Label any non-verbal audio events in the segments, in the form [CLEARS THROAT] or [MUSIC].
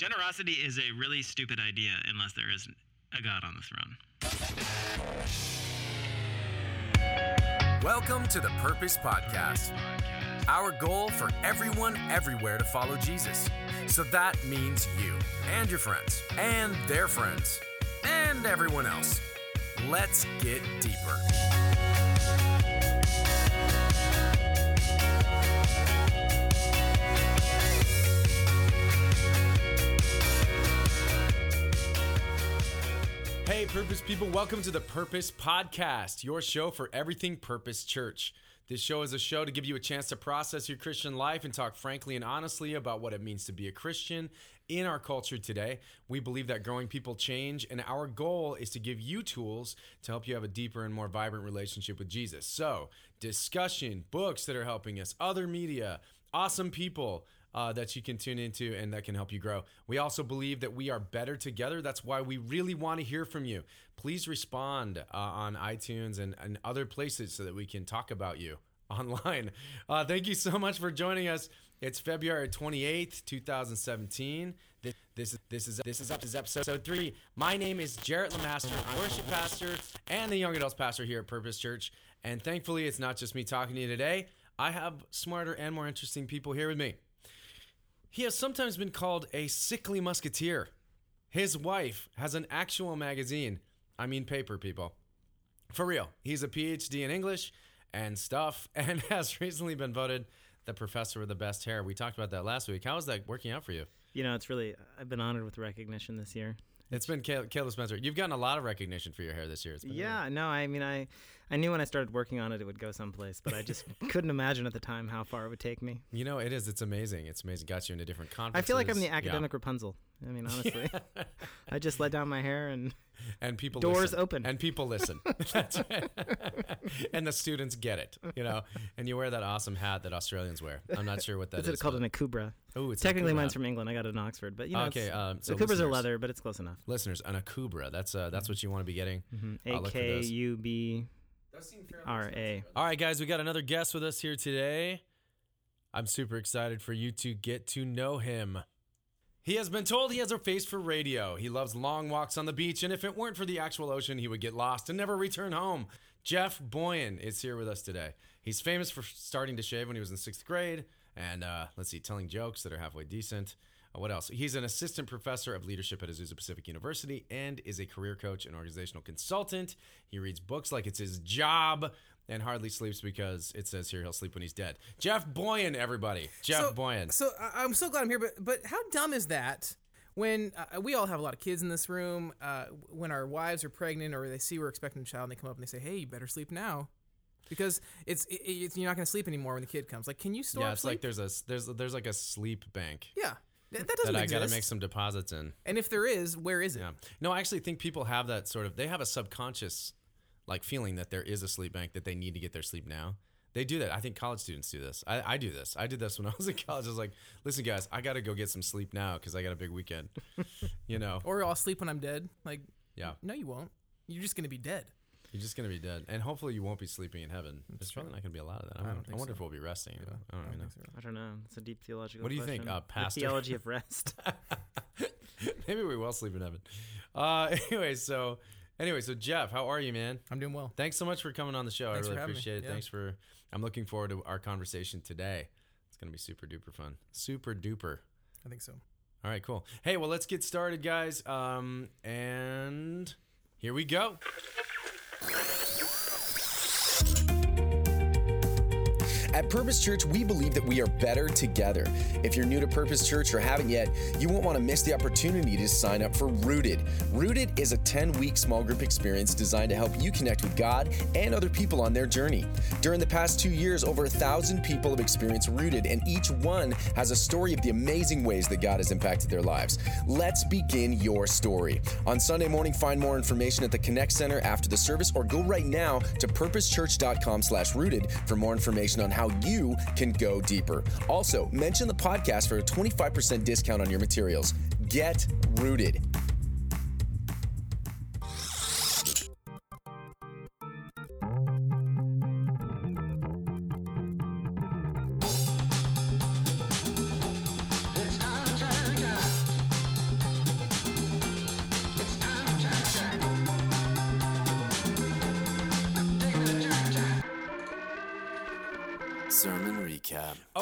Generosity is a really stupid idea unless there is a God on the throne. Welcome to the Purpose Podcast. Our goal for everyone everywhere to follow Jesus. So that means you and your friends and their friends and everyone else. Let's get deeper. Hey, Purpose people, welcome to the Purpose Podcast, your show for everything Purpose Church. This show is a show to give you a chance to process your Christian life and talk frankly and honestly about what it means to be a Christian in our culture today. We believe that growing people change, and our goal is to give you tools to help you have a deeper and more vibrant relationship with Jesus. So, discussion, books that are helping us, other media, awesome people uh, that you can tune into and that can help you grow. We also believe that we are better together. That's why we really want to hear from you. Please respond uh, on iTunes and, and other places so that we can talk about you [LAUGHS] online. Uh, thank you so much for joining us. It's February 28th, 2017. This, this, is this is this is, this is episode three. My name is Jarrett Lemaster, I'm worship pastor and the young adults pastor here at Purpose Church. And thankfully, it's not just me talking to you today. I have smarter and more interesting people here with me. He has sometimes been called a sickly musketeer. His wife has an actual magazine. I mean, paper, people. For real. He's a PhD in English and stuff [LAUGHS] and has recently been voted the professor with the best hair. We talked about that last week. How is that working out for you? You know, it's really, I've been honored with recognition this year. It's been Caleb Spencer. You've gotten a lot of recognition for your hair this year. yeah, no, I mean, I, I knew when I started working on it, it would go someplace, but I just [LAUGHS] couldn't imagine at the time how far it would take me. You know, it is. It's amazing. It's amazing. Got you into different conferences. I feel like I'm the academic yeah. Rapunzel. I mean, honestly, [LAUGHS] I just let down my hair and [LAUGHS] and people doors listen. open and people listen. and the students get it, you know. And you wear that awesome hat that Australians wear. I'm not sure what that is. It's called but... an akubra. Oh, it's technically mine's from England. I got it in Oxford, but you know, okay. Um, so akubras are leather, but it's close enough. Listeners, an akubra. That's uh, that's what you want to be getting. Mm-hmm. A K U B R A. All right, guys, we got another guest with us here today. I'm super excited for you to get to know him. He has been told he has a face for radio. He loves long walks on the beach, and if it weren't for the actual ocean, he would get lost and never return home. Jeff Boian is here with us today. He's famous for starting to shave when he was in sixth grade, and uh, let's see, telling jokes that are halfway decent. Uh, what else? He's an assistant professor of leadership at Azusa Pacific University and is a career coach and organizational consultant. He reads books like it's his job and hardly sleeps because it says here he'll sleep when he's dead. Jeff Boian, everybody. Jeff so, Boian. So I'm so glad I'm here, but but how dumb is that? When uh, we all have a lot of kids in this room, uh, when our wives are pregnant or they see we're expecting a child and they come up and they say, "Hey, you better sleep now," because it's, it, it's you're not going to sleep anymore when the kid comes. Like, can you still? Yeah, it's sleep? like there's a there's there's like a sleep bank. Yeah. That, that doesn't that I got to make some deposits in. And if there is, where is it? Yeah. No, I actually think people have that sort of. They have a subconscious like feeling that there is a sleep bank that they need to get their sleep now. They do that. I think college students do this. I, I do this. I did this when [LAUGHS] I was in college. I was like, listen, guys, I got to go get some sleep now because I got a big weekend. [LAUGHS] you know, or I'll sleep when I'm dead. Like, yeah, no, you won't. You're just gonna be dead. You're just gonna be dead, and hopefully you won't be sleeping in heaven. That's There's probably not gonna be a lot of that. I, I, I wonder so. if we'll be resting. Yeah, I, don't I, don't know. So. I don't know. It's a deep theological. What do you question. think, uh, Pastor? The theology of [LAUGHS] rest. [LAUGHS] Maybe we will sleep in heaven. Uh, [LAUGHS] anyway, so Anyway, so Jeff, how are you, man? I'm doing well. Thanks so much for coming on the show. Thanks I really appreciate me. it. Yeah. Thanks for. I'm looking forward to our conversation today. It's gonna be super duper fun. Super duper. I think so. All right, cool. Hey, well, let's get started, guys. Um, and here we go. Yeah. [LAUGHS] At Purpose Church, we believe that we are better together. If you're new to Purpose Church or haven't yet, you won't want to miss the opportunity to sign up for Rooted. Rooted is a 10 week small group experience designed to help you connect with God and other people on their journey. During the past two years, over a thousand people have experienced Rooted, and each one has a story of the amazing ways that God has impacted their lives. Let's begin your story. On Sunday morning, find more information at the Connect Center after the service, or go right now to purposechurch.com slash rooted for more information on how you can go deeper. Also, mention the podcast for a 25% discount on your materials. Get rooted.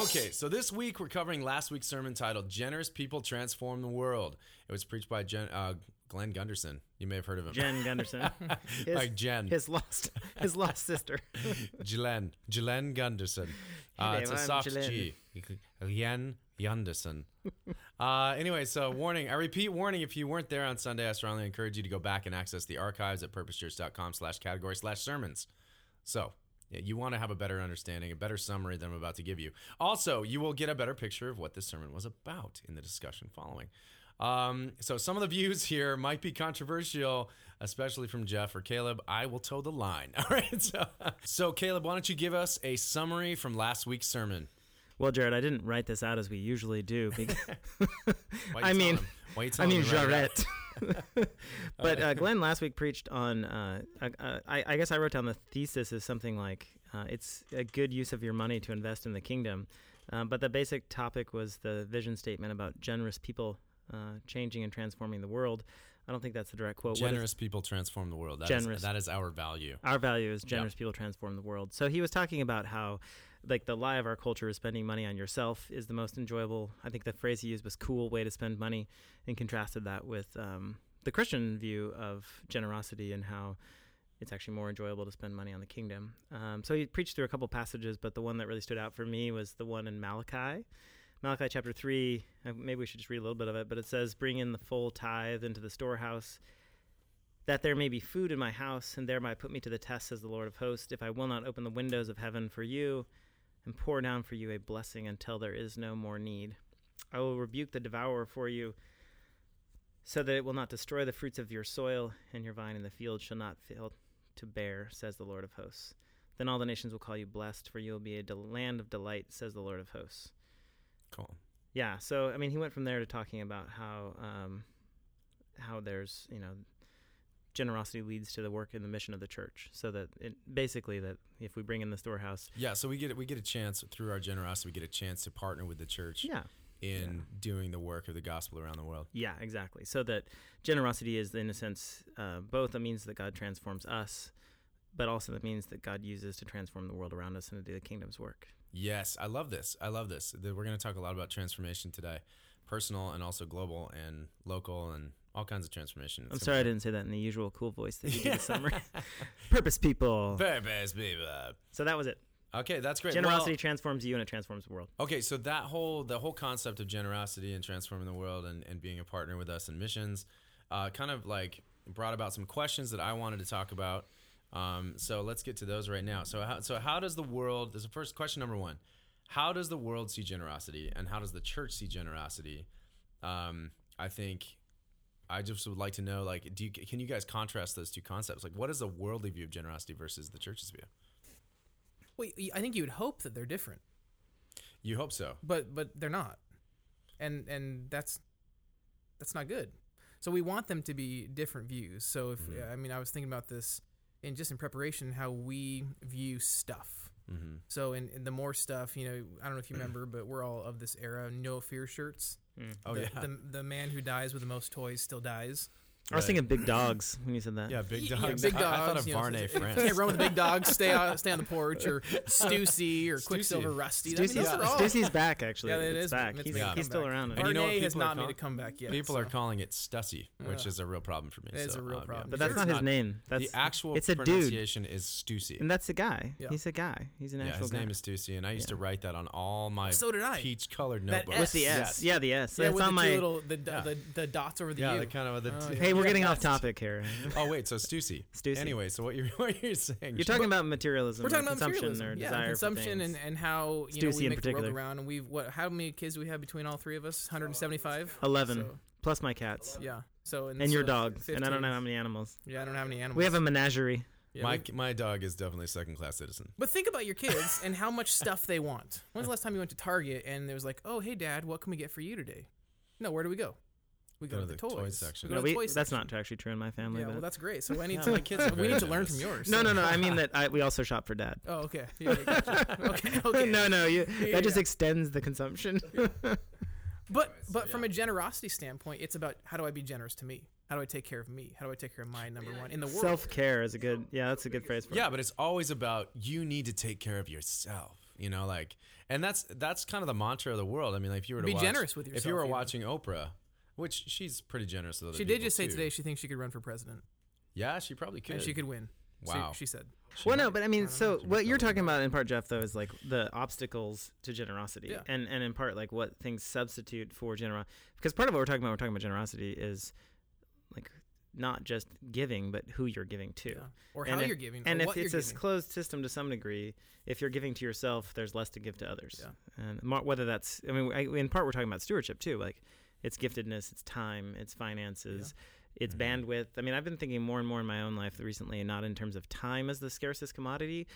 Okay, so this week we're covering last week's sermon titled "Generous People Transform the World." It was preached by Jen, uh, Glenn Gunderson. You may have heard of him. Jen Gunderson. [LAUGHS] His, like Jen. His lost his lost sister. [LAUGHS] Glenn. Glenn Gunderson. Uh, Hey it's a I'm soft Glenn. G. Yen Gunderson. [LAUGHS] uh, anyway, so warning. I repeat warning. If you weren't there on Sunday, I strongly encourage you to go back and access the archives at purposechurch.com slash category slash sermons. So you want to have a better understanding, a better summary than I'm about to give you. Also, you will get a better picture of what this sermon was about in the discussion following. Um, so some of the views here might be controversial, especially from Jeff or Caleb. I will toe the line. [LAUGHS] All right. So, so Caleb, why don't you give us a summary from last week's sermon? Well, Jarrett, I didn't write this out as we usually do. Because, [LAUGHS] [LAUGHS] I mean, telling? Why you I mean, him to write it out? Jarrett. [LAUGHS] but uh, Glenn last week preached on. Uh, uh, uh, I, I guess I wrote down the thesis is something like uh, it's a good use of your money to invest in the kingdom. Um, but the basic topic was the vision statement about generous people uh, changing and transforming the world. I don't think that's the direct quote. What is- Generous people transform the world. That is- Generous. that is our value. our value is generous people transform the world. So he was talking about how, like, the lie of our culture is spending money on yourself is the most enjoyable. I think the phrase he used was "cool way to spend money," and contrasted that with um, the Christian view of generosity and how it's actually more enjoyable to spend money on the kingdom. Um, so he preached through a couple passages, but the one that really stood out for me was the one in Malachi. Malachi chapter 3, uh, maybe we should just read a little bit of it, but it says, Bring in the full tithe into the storehouse, that there may be food in my house, and thereby put me to the test, says the Lord of hosts, if I will not open the windows of heaven for you and pour down for you a blessing until there is no more need. I will rebuke the devourer for you, so that it will not destroy the fruits of your soil, and your vine in the field shall not fail to bear, says the Lord of hosts. Then all the nations will call you blessed, for you will be a del- land of delight, says the Lord of hosts. Cool. Yeah, so I mean, he went from there to talking about how um, how there's you know generosity leads to the work and the mission of the church. So that it basically that if we bring in the storehouse, Yeah, so we get we get a chance through our generosity. We get a chance to partner with the church yeah, in doing the work of the gospel around the world. yeah, exactly. So that generosity is in a sense uh, both a means that God transforms us, but also the means that God uses to transform the world around us and to do the kingdom's work. Yes, I love this. I love this. We're going to talk a lot about transformation today, personal and also global and local and all kinds of transformation. I'm sorry I didn't say that in the usual cool voice that you do this summer. [LAUGHS] Purpose people. Purpose, people. So that was it. Okay, that's great. Generosity Well, transforms you and it transforms the world. Okay, so that whole the whole concept of generosity and transforming the world and, and being a partner with us in missions, uh, kind of like brought about some questions that I wanted to talk about. Um, so let's get to those right now. So how, so how does the world? This is the first question number one. How does the world see generosity, and how does the church see generosity? Um, I think I just would like to know, like, do you, can you guys contrast those two concepts? Like, what is the worldly view of generosity versus the church's view? Well, I think you would hope that they're different, You hope so. but but they're not, and and that's that's not good. So we want them to be different views. So if mm-hmm. I mean, I was thinking about this in just in preparation how we view stuff. Mm-hmm. So in, in the more stuff, you know, I don't know if you [CLEARS THROAT] remember, but we're all of this era. No fear shirts. Oh the, yeah, the the man who dies with the most toys still dies. I was thinking big [CLEARS THROAT] dogs when you said that. yeah, big Yeah, dogs. big I- I, thought of you know, Varney if you France. Can't run with the big dogs. Stay out, stay on the porch, or [LAUGHS] Stussy, or Quiksilver Rusty. I mean, Stussy, those are all- Stussy's back actually. Yeah, it it's is. back. It's He's, making he's still around. And you know what has people are made a comeback yet. People so. are calling it Stussy, which Yeah. is a real problem for me. It is so, a real um, problem. but that's Sure not his name. That's the actual it's a dude. pronunciation is Stussy. and that's a guy. Yeah. He's a guy. He's an Yeah, actual his name is Stussy, and I used to write that on all my So did I. peach-colored That notebooks. with the S. Yeah, the S. Yeah, with the two little the, the, the dots over the Yeah, the kind of the. Oh, yeah. Hey, we're getting off topic here. [LAUGHS] Oh wait, so Stussy. Stussy. Anyway, so what you're [LAUGHS] what you're saying? You're talking about materialism. We're talking or about consumption materialism. or yeah, desire consumption things. and, and how you know we in make the world particular. go round. And we've what? How many kids do we have between all three of us? 175. 11 So, plus my cats yeah. So and your so dog. 15. And I don't know how many animals. Yeah, I don't have any animals. We have a menagerie. Yeah, my we- my dog is definitely a second-class citizen. But think about your kids and how much stuff they want. When's the last time you went to Target and there was like, "Oh, hey, Dad, what can we get for you today?" No, where do we go? We go, to, the, toys. toy section. We go No, to the we, toy that's section. not actually true in my family. Yeah, but well, that's great. So I need Yeah, kids we need to learn from yours. no, no, no. I mean [LAUGHS] that I, we also shop for dad. Oh, okay. Yeah, yeah, gotcha. okay, [LAUGHS] okay. no, no. You, Yeah, that just extends the consumption. [LAUGHS] But but from a generosity standpoint, it's about how do I be generous to me? How do I take care of me? How do I take care of my number one in the world? Self care is a good. Yeah, that's a good phrase for Yeah, it. but it's always about you need to take care of yourself. You know, like, and that's that's kind of the mantra of the world. I mean, like, if you were to Be watch, generous with If you were even. watching Oprah, which she's pretty generous with other She did just say too. today she thinks she could run for president Yeah, she probably could. and she could win. She- Wow. She, said. well, no, but I mean, I so know. what you're talking about in part, Jeff, though, is like the obstacles to generosity, Yeah. and and in part like what things substitute for generosity. Because part of what we're talking about, we're talking about generosity, is like not just giving, but who you're giving to. Yeah. Or And how if- you're giving. And or if what it's you're a closed system to some degree, if you're giving to yourself, there's less to give to others. Yeah. And whether that's, I mean, I, in part, we're talking about stewardship too. Like, it's giftedness, it's time, it's finances, it's Mhm. bandwidth. I mean, I've been thinking more and more in my own life recently, not in terms of time as the scarcest commodity,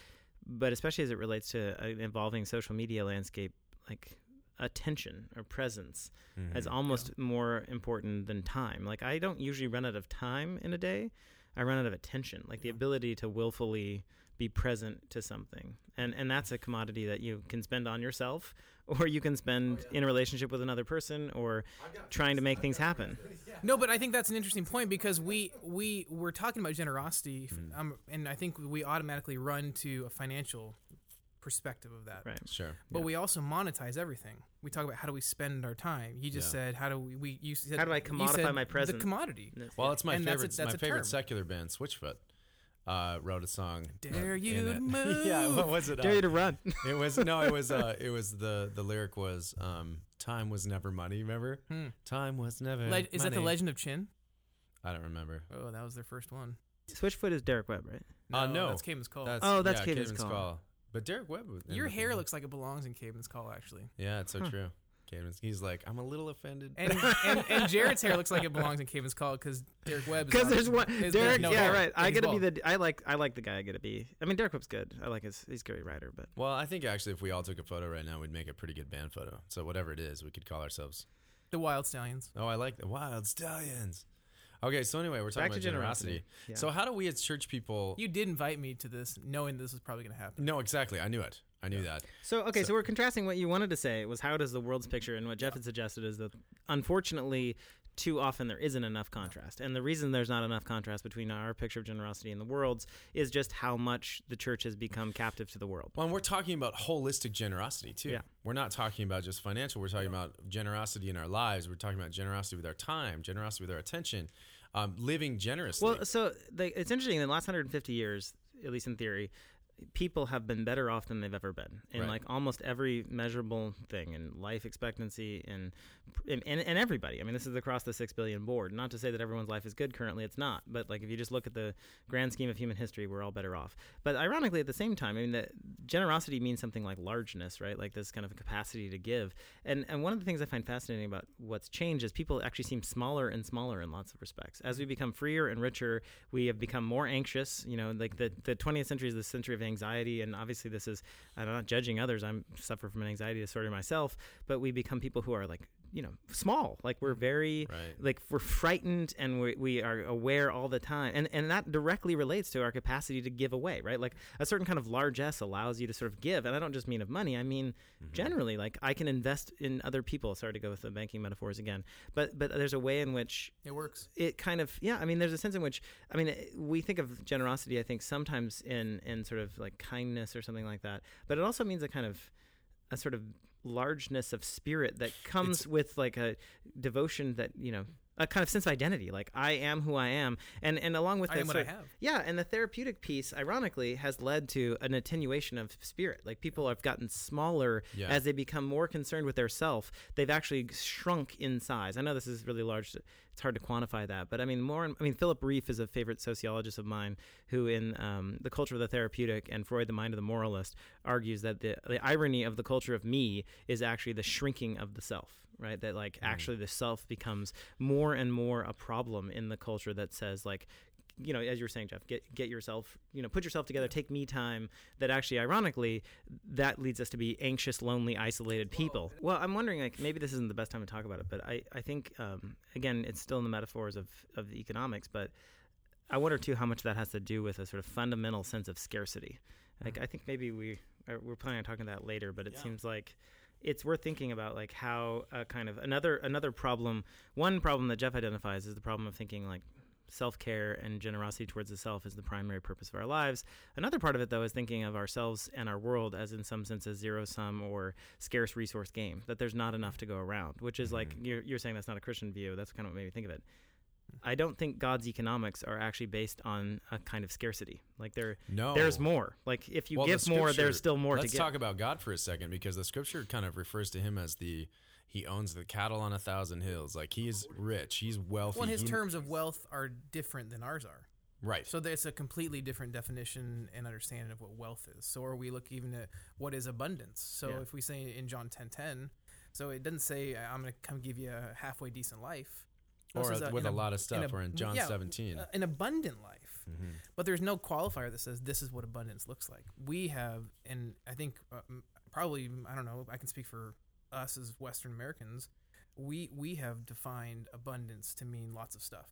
but especially as it relates to an evolving social media landscape, like attention or presence Mhm. as almost more important than time. Like I don't usually run out of time in a day. I run out of attention, like the ability to willfully be present to something. And and that's a commodity that you can spend on yourself [LAUGHS] or you can spend in a relationship with another person or trying to make things happen. [LAUGHS] No, but I think that's an interesting point because we we we're talking about generosity, Mm-hmm. um, and I think we automatically run to a financial perspective of that. Right. Sure. But Yeah. we also monetize everything. We talk about how do we spend our time. You just Yeah. said how do we, we you said How do I commodify my present? The commodity. Well, it's my And that's a- favorite. that's my a favorite term. secular band, Switchfoot, uh, wrote a song. Dare in you [LAUGHS] move. yeah. What was it? Dare Uh, you to run. [LAUGHS] it was no. It was. Uh, it was the the lyric was um, "Time was never money." Remember? Hmm. Time was never. Le- is that the. Legend of Chin? I don't remember. Oh, that was their first one. Switchfoot is Derek Webb, right? Uh, no. that's Caedmon's Call. That's, Oh, that's yeah, Caedmon's Call. But Derek Webb. Your hair looks like it belongs in Caedmon's Call, actually. Yeah, it's so Huh. true. Caedmon's, he's like, I'm a little offended. And, and and Jarrett's hair looks like it belongs in Caedmon's Call because Derek Webb. Because [LAUGHS] there's one is- Derek. no yeah, hair, right. I gotta be the. I like. I like the guy. I gotta be. I mean, Derek Webb's good. I like his. He's a great writer, but well, I think actually, if we all took a photo right now, we'd make a pretty good band photo. So whatever it is, we could call ourselves. the Wild Stallions. Oh, I like the Wild Stallions. Okay, so anyway, we're talking back about generosity. generosity. Yeah. So how do we as church people? You did invite me to this, knowing this was probably going to happen. no, exactly. I knew it. I knew that. So okay, so, So- we're contrasting what you wanted to say was how does the world's picture and what Jeff had suggested is that unfortunately too often there isn't enough contrast. And the reason there's not enough contrast between our picture of generosity and the world's is just how much the church has become captive to the world. Well, and we're talking about holistic generosity too. Yeah. We're not talking about just financial. We're talking about generosity in our lives. We're talking about generosity with our time, generosity with our attention, um, living generously. Well, so the, it's interesting. In the last 150 years, at least in theory, people have been better off than they've ever been in Right. like almost every measurable thing in life expectancy and, and and everybody. I mean, this is across the six billion board. Not to say that everyone's life is good currently; it's not. But like if you just look at the grand scheme of human history, we're all better off. But ironically, at the same time, I mean, the generosity means something like largeness, right? Like this kind of capacity to give. And and one of the things I find fascinating about what's changed is people actually seem smaller and smaller in lots of respects. As we become freer and richer, we have become more anxious. You know, like the the 20th century is the century of anxiety, and obviously this is I'm not judging others. I'm suffer from an anxiety disorder myself, but we become people who are like you know small. Like we're very Right. like we're frightened and we, we are aware all the time. And and that directly relates to our capacity to give away right? Like a certain kind of largesse allows you to sort of give. And i don't just mean of money. I mean mm-hmm. generally like i can invest in other people. Sorry to go with the banking metaphors again. But but there's a way in which It works. it kind of yeah i mean there's a sense in which i mean we think of generosity i think sometimes in in sort of like kindness or something like that. But it also means a kind of a sort of largeness of spirit that comes with like a devotion that you know a kind of sense of identity like i am who i am and and along with I that am what sort of- have. yeah and the therapeutic piece ironically has led to an attenuation of spirit like people have gotten smaller Yeah. as they become more concerned with their self they've actually shrunk in size i know this is really large it's hard to quantify that but i mean more i mean Philip Rieff is a favorite sociologist of mine who in um, the culture of the therapeutic and freud the mind of the moralist argues that the, the irony of the culture of me is actually the shrinking of the self right? That like actually the self becomes more and more a problem in the culture that says like you know, as you were saying, Jeff, get get yourself, you know, put yourself together, take me time. That actually, ironically, that leads us to be anxious, lonely, isolated people. Well, I'm wondering, like, maybe this isn't the best time to talk about it, but I, I think, um, again, it's still in the metaphors of of the economics, but I wonder too how much that has to do with a sort of fundamental sense of scarcity. Like, I think maybe we are, we're planning on talking about that later, but it Yeah. seems like it's worth thinking about like how uh, kind of another another problem one problem that jeff identifies is the problem of thinking like self care and generosity towards the self is the primary purpose of our lives. Another part of it, though, is thinking of ourselves and our world as, in some sense, a zero sum or scarce resource game, that there's not enough to go around, which is like Mm-hmm. you're, you're saying that's not a Christian view. That's kind of what made me think of it. I don't think God's economics are actually based on a kind of scarcity. Like there, No. there's more. Like if you Well, give more, there's still more Let's to get. talk about God for a second because the scripture kind of refers to him as the he owns the cattle on a thousand hills. Like he's rich, he's wealthy. Well, his he- terms of wealth are different than ours are. right. So there's a completely different definition and understanding of what wealth is. So or we look even at what is abundance. So Yeah. if we say in John 10:10, so it doesn't say I'm going to come give you a halfway decent life. Or says, uh, with in a lot of stuff, or in John yeah, 17. uh, an abundant life. Mhm. But there's no qualifier that says this is what abundance looks like. We have, and I think uh, probably I don't know. I can speak for us as Western Americans. We we have defined abundance to mean lots of stuff.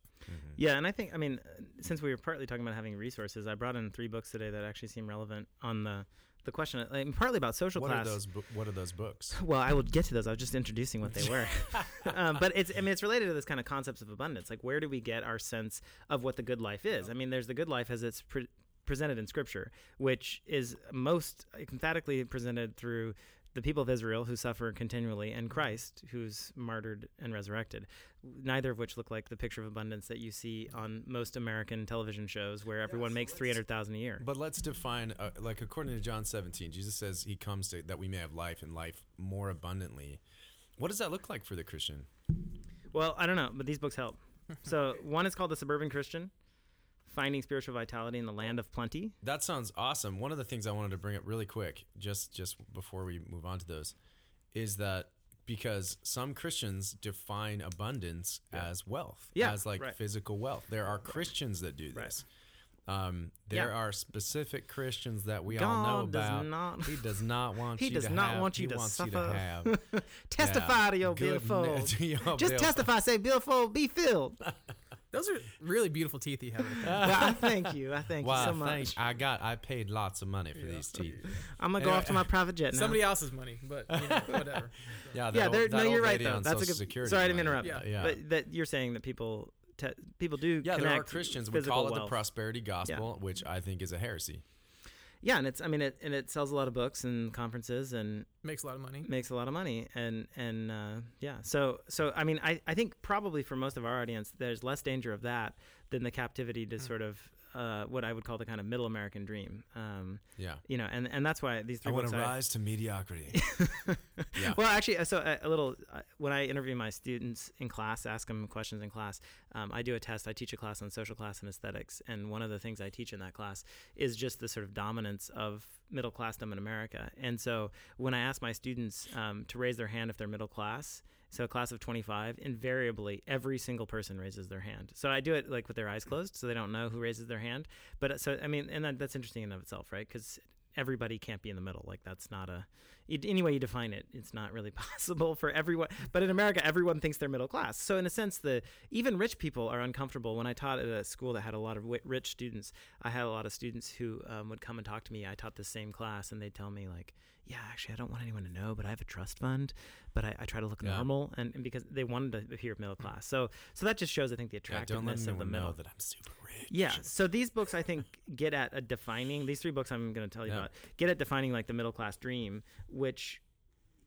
Yeah, and I think I mean, uh, since we were partly talking about having resources, I brought in three books today that actually seem relevant on the the question, I mean, partly about social What class. are those? bu- What are those books? [LAUGHS] Well, I will get to those. I was just introducing what they were, [LAUGHS] um, but it's I mean it's related to this kind of concepts of abundance. Like where do we get our sense of what the good life is? I mean, there's the good life as it's pre- presented in Scripture, which is most emphatically presented through the people of Israel who suffer continually, and Christ who's martyred and resurrected. Neither of which look like the picture of abundance that you see on most American television shows, where everyone makes three hundred thousand a year. But let's define, uh, like according to John 17, Jesus says he comes to that we may have life and life more abundantly. What does that look like for the Christian? Well, I don't know, but these books help. So one is called The Suburban Christian, Finding Spiritual Vitality in the Land of Plenty. That sounds awesome. One of the things I wanted to bring up really quick, just just before we move on to those, is that because some Christians define abundance as wealth, Yeah, as like right. physical wealth. There are Christians that do Right. this. Um, there Yeah. are specific Christians that we all know God does about. not- he does not want [LAUGHS] He you does to not have. want you he to wants suffer. You to have. [LAUGHS] Testify Yeah. to your Good beautiful. ne- to your Just beautiful- testify, say beautiful, be filled. [LAUGHS] Those are really beautiful teeth you have. right there. well, I thank you. I thank Wow, you so much. thanks. I got. I paid lots of money for these teeth. I'm gonna go off to my private jet now. Somebody else's money, but you know, [LAUGHS] whatever. Yeah, yeah, Old, no, you're right though. on That's a good. Security sorry, I didn't interrupt. Yeah, yeah. But that you're saying that people, te- people do. Yeah, there connect are Christians. We call it the prosperity gospel, which I think is a heresy. Yeah, and it's. I mean, it and it sells a lot of books and conferences and Makes a lot of money. makes a lot of money and and uh, yeah so so i mean I, I think probably for most of our audience there's less danger of that than the captivity to sort of uh, what i would call the kind of middle american dream um, Yeah. you know and and that's why these three I want to I- rise to mediocrity. [LAUGHS] Yeah. well actually uh, so a, a little uh, when i interview my students in class ask them questions in class um, i do a test i teach a class on social class and aesthetics and one of the things i teach in that class is just the sort of dominance of middle classdom in america and so when i ask my students um, to raise their hand if they're middle class so a class of 25 invariably every single person raises their hand. So i do it like with their eyes closed so they don't know who raises their hand. But uh, so i mean and that, that's interesting in of itself right? Because everybody can't be in the middle. Like that's not a any way you define it it's not really [LAUGHS] possible for everyone. But in america everyone thinks they're middle class. So in a sense the even rich people are uncomfortable. When i taught at a school that had a lot of rich students i had a lot of students who um, would come and talk to me. I taught the same class and they'd tell me like yeah actually i don't want anyone to know but i have a trust fund but i, I try to look Yeah. normal and, and because they wanted to appear middle hmm. class so so that just shows i think the Yeah, attractiveness of the middle know that I'm super rich. yeah. So these books, I think, get at a defining. These three books I'm going to tell you Yeah. about get at defining like the middle class dream, which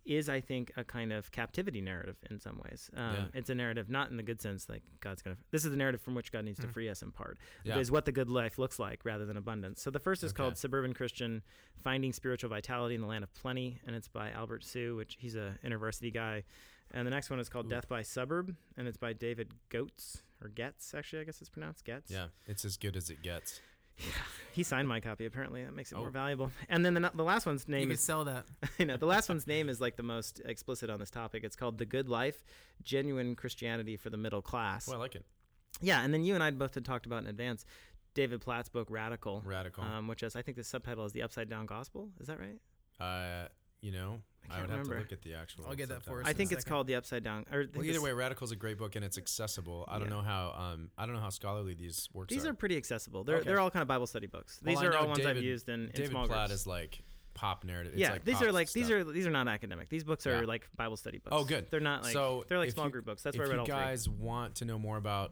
is, I think, a kind of captivity narrative in some ways. Um, Yeah. It's a narrative not in the good sense, like God's going to. This is the narrative from which God needs to free us in part. Yeah. Is what the good life looks like rather than abundance. So the first is Okay. called Suburban Christian: Finding Spiritual Vitality in the Land of Plenty, and it's by Albert Hsu, which he's a university guy. And the next one is called Death by Suburb, and it's by David Goetz or Getz, actually, I guess it's pronounced Getz. Yeah, it's as good as it gets. He signed my copy. Apparently, that makes it Oh. more valuable. And then the, the last one's You name could is sell that. [LAUGHS] you know the last one's name is like the most explicit on this topic. It's called "The Good Life: Genuine Christianity for the Middle Class." Well, I like it. yeah, and then you and I both had talked about in advance David Platt's book "Radical," Radical. um, which is I think the subtitle is "The Upside Down Gospel." Is that right? uh, you know, I I, can't would have remember. to look at the actual. I'll get that for us. I think it's second. called "The Upside Down." Or Well, either way, Radical's is a great book and it's accessible. I don't know how. Um, I don't know how scholarly these works these are. are pretty accessible. They're Okay. they're all kind of Bible study books. These I are all ones I've used in, in David small Platt groups. is like pop narrative. It's yeah, like these are like these are these are not academic. These books are Yeah. like Bible study books. Oh, good. They're not like so they're like small you- group books. That's if where I read you all three. guys want to know more about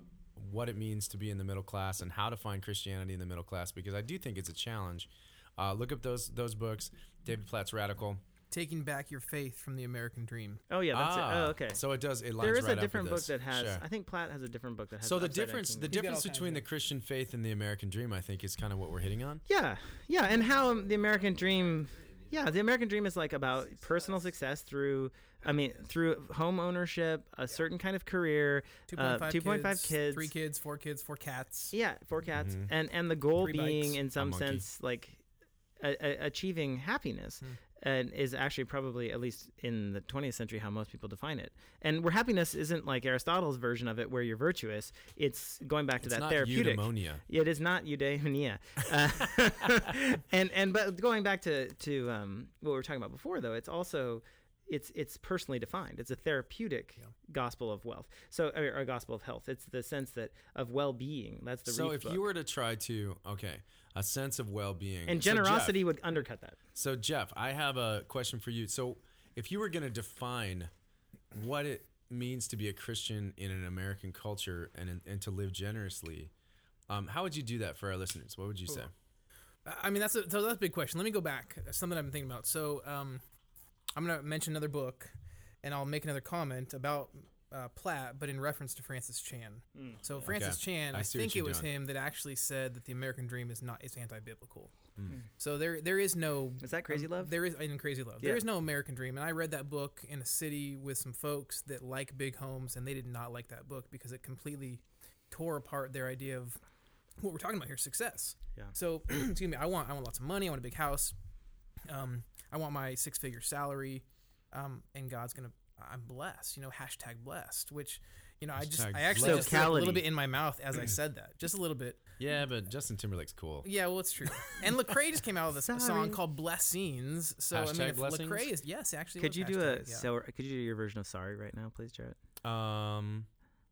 what it means to be in the middle class and how to find Christianity in the middle class because I do think it's a challenge. Uh, look up those those books. David Platt's Radical. Taking back your faith from the American dream. Oh yeah, that's Ah, it. Oh okay. So it does. It lines there is right a different book that has. Sure. I think Platt has a different book that has. So the difference, the Kingdom. got all difference between the Christian faith and the American dream, I think, is kind of what we're hitting on. Yeah, yeah, and how um, the American dream, yeah, the American dream is like about personal success through, I mean, through home ownership, a certain kind of career, 2.5 uh, 2.5 kids, kids, three kids, four kids, four cats. yeah, four cats, Mhm. and and the goal Three being, bikes. in some sense, like a, a, achieving happiness. Hmm. And is actually probably at least in the 20th century how most people define it, and where happiness isn't like Aristotle's version of it, where you're virtuous. It's going back to It's that not therapeutic. eudaimonia. It is not eudaimonia. Uh, [LAUGHS] and and but going back to to um, what we were talking about before, though, it's also it's it's personally defined. It's a therapeutic gospel of wealth. So or, a gospel of health. It's the sense that of well being. That's the So if book. you were to try to, okay, a sense of well-being and So, Jeff- generosity would undercut that. So Jeff, I have a question for you. So if you were going to define what it means to be a Christian in an American culture and and to live generously, um, how would you do that for our listeners? What would you say? I mean, that's a so that's a big question. Let me go back. That's something I've been thinking about. So, um, I'm gonna mention another book, and I'll make another comment about uh, Platt, but in reference to Francis Chan. So Francis Chan, I I, think it was doing. him that actually said that the American dream is not is anti-biblical. Hmm. So there there is no Is that Crazy um, Love? There is in Crazy Love. Yeah. There is no American dream, and I read that book in a city with some folks that like big homes, and they did not like that book because it completely tore apart their idea of what we're talking about here, success. Yeah. So [CLEARS THROAT] excuse me, I want I want lots of money. I want a big house. Um, I want my six figure salary. Um, and God's gonna I'm blessed. You know, hashtag blessed. Which you know, I just I actually just threw up a little bit in my mouth as I said that, just a little bit. Yeah, but Justin Timberlake's cool. Yeah, well, it's true. And Lecrae just came out with a Sorry. song called "Blessings." So I mean, Hashtag if blessings? Lecrae is yes, actually. Could was you do a hashtag, yeah. so? Could you do your version of Sorry right now, please, Jarrett? Um,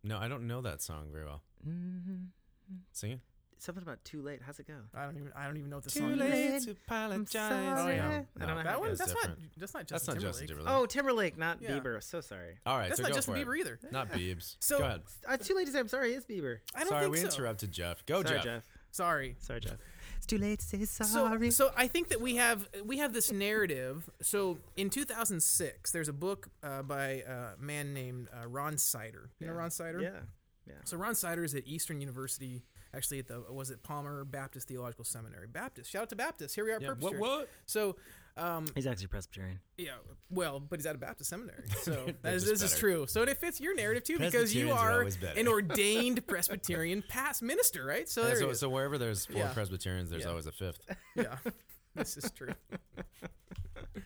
no, I don't know that song very well. Mm-hmm. Sing it. Something about too late. How's it go? I don't even I don't even know what the Too song late. is. to I'm apologize. sorry. yeah. I don't know That one goes. that's not that's not That's Justin not Timberlake. Justin Timberlake. Oh, Timberlake, not Yeah. Bieber. So sorry. all right. That's so not go Justin for it. Bieber either. Not [LAUGHS] Biebs. So- go ahead. Uh, too late to say I'm sorry. It's Bieber. I don't Sorry, think we so. interrupted Jeff. Go, sorry, Jeff. Jeff. Sorry. Sorry, Jeff. It's too late to say sorry. so so I think that we have we have this narrative. So in 2006, there's a book uh, by a man named uh, Ron Sider. You know Ron Sider? Yeah. yeah. So Ron Sider is at Eastern University, actually at the was it Palmer Baptist Theological Seminary. Baptist. Shout out to Baptist. Here we are, at Yeah. Purpose What? Church. What? So, um, He's actually Presbyterian. yeah, well, but he's at a Baptist seminary, [LAUGHS] so That's is, just this is true. So it fits your narrative too, because you are are an ordained Presbyterian past minister, right? So there so, so wherever there's four Yeah. Presbyterians, there's Yeah. always a fifth. [LAUGHS] yeah, this is true.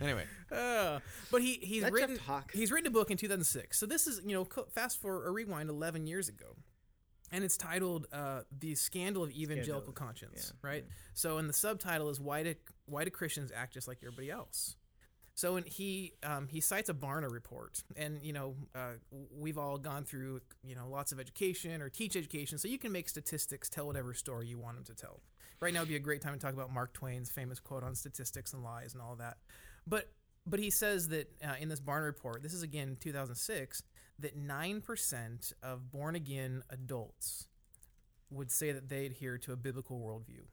Anyway, Uh, but he he's Let Jeff written talk. he's written a book in 2006. So this is you know fast for a rewind 11 years ago, and it's titled uh, "The Scandal of Evangelical Scandal. Conscience." Yeah, Right. So and the subtitle is "Why do Why do Christians act just like everybody else?" So and he um, he cites a Barna report, and you know uh, we've all gone through you know lots of education or teach education, so you can make statistics tell whatever story you want them to tell. Right now would be a great time to talk about Mark Twain's famous quote on statistics and lies and all that. But but he says that uh, in this Barna report, this is again 2006, that nine percent of born again adults would say that they adhere to a biblical worldview,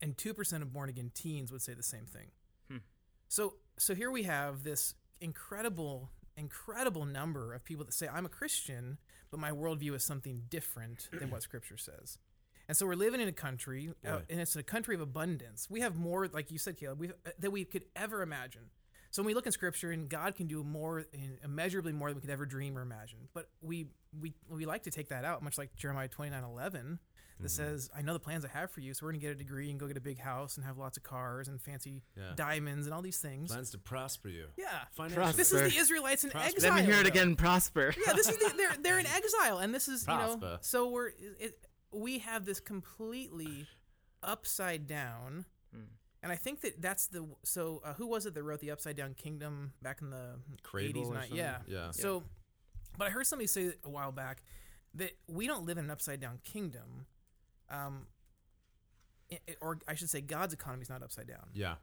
and two percent of born again teens would say the same thing. Hmm. So so here we have this incredible incredible number of people that say I'm a Christian, but my worldview is something different than what Scripture says. And so we're living in a country, uh, and it's a country of abundance. We have more, like you said, Caleb, that we could ever imagine. So when we look in Scripture, and God can do more, immeasurably more than we could ever dream or imagine. But we we we like to take that out, much like Jeremiah twenty nine eleven, that says, "I know the plans I have for you. So we're going to get a degree and go get a big house and have lots of cars and fancy Yeah. diamonds and all these things." plans to prosper you. Yeah, Financially. this is the Israelites in Prosper. exile. Let me hear it again. Prosper. Yeah, this is the, they're they're in exile, and this is you know. So we're it, we have this completely upside down, Hmm. And I think that that's the so uh, who was it that wrote the Upside Down Kingdom back in the 80s? or yeah, Yeah. So, but I heard somebody say a while back that we don't live in an upside down kingdom, um, i- i- or I should say, God's economy is not upside down Yeah.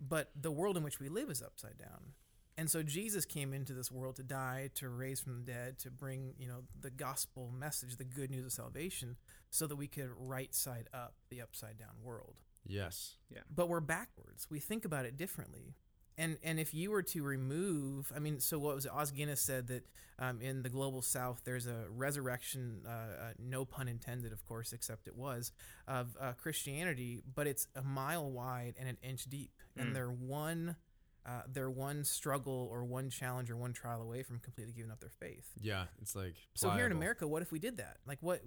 but the world in which we live is upside down. And so Jesus came into this world to die, to raise from the dead, to bring, you know, the gospel message, the good news of salvation, so that we could right side up the upside down world. Yes. Yeah. But we're backwards. We think about it differently. And and if you were to remove, I mean, so what was it? Os Guinness said that um, in the global south, there's a resurrection, uh, uh, no pun intended, of course, except it was, of uh, Christianity, but it's a mile wide and an inch deep, and Mm. they're one, uh, they're one struggle or one challenge or one trial away from completely giving up their faith. Yeah. It's like So here in. America, what if we did that? Like, what,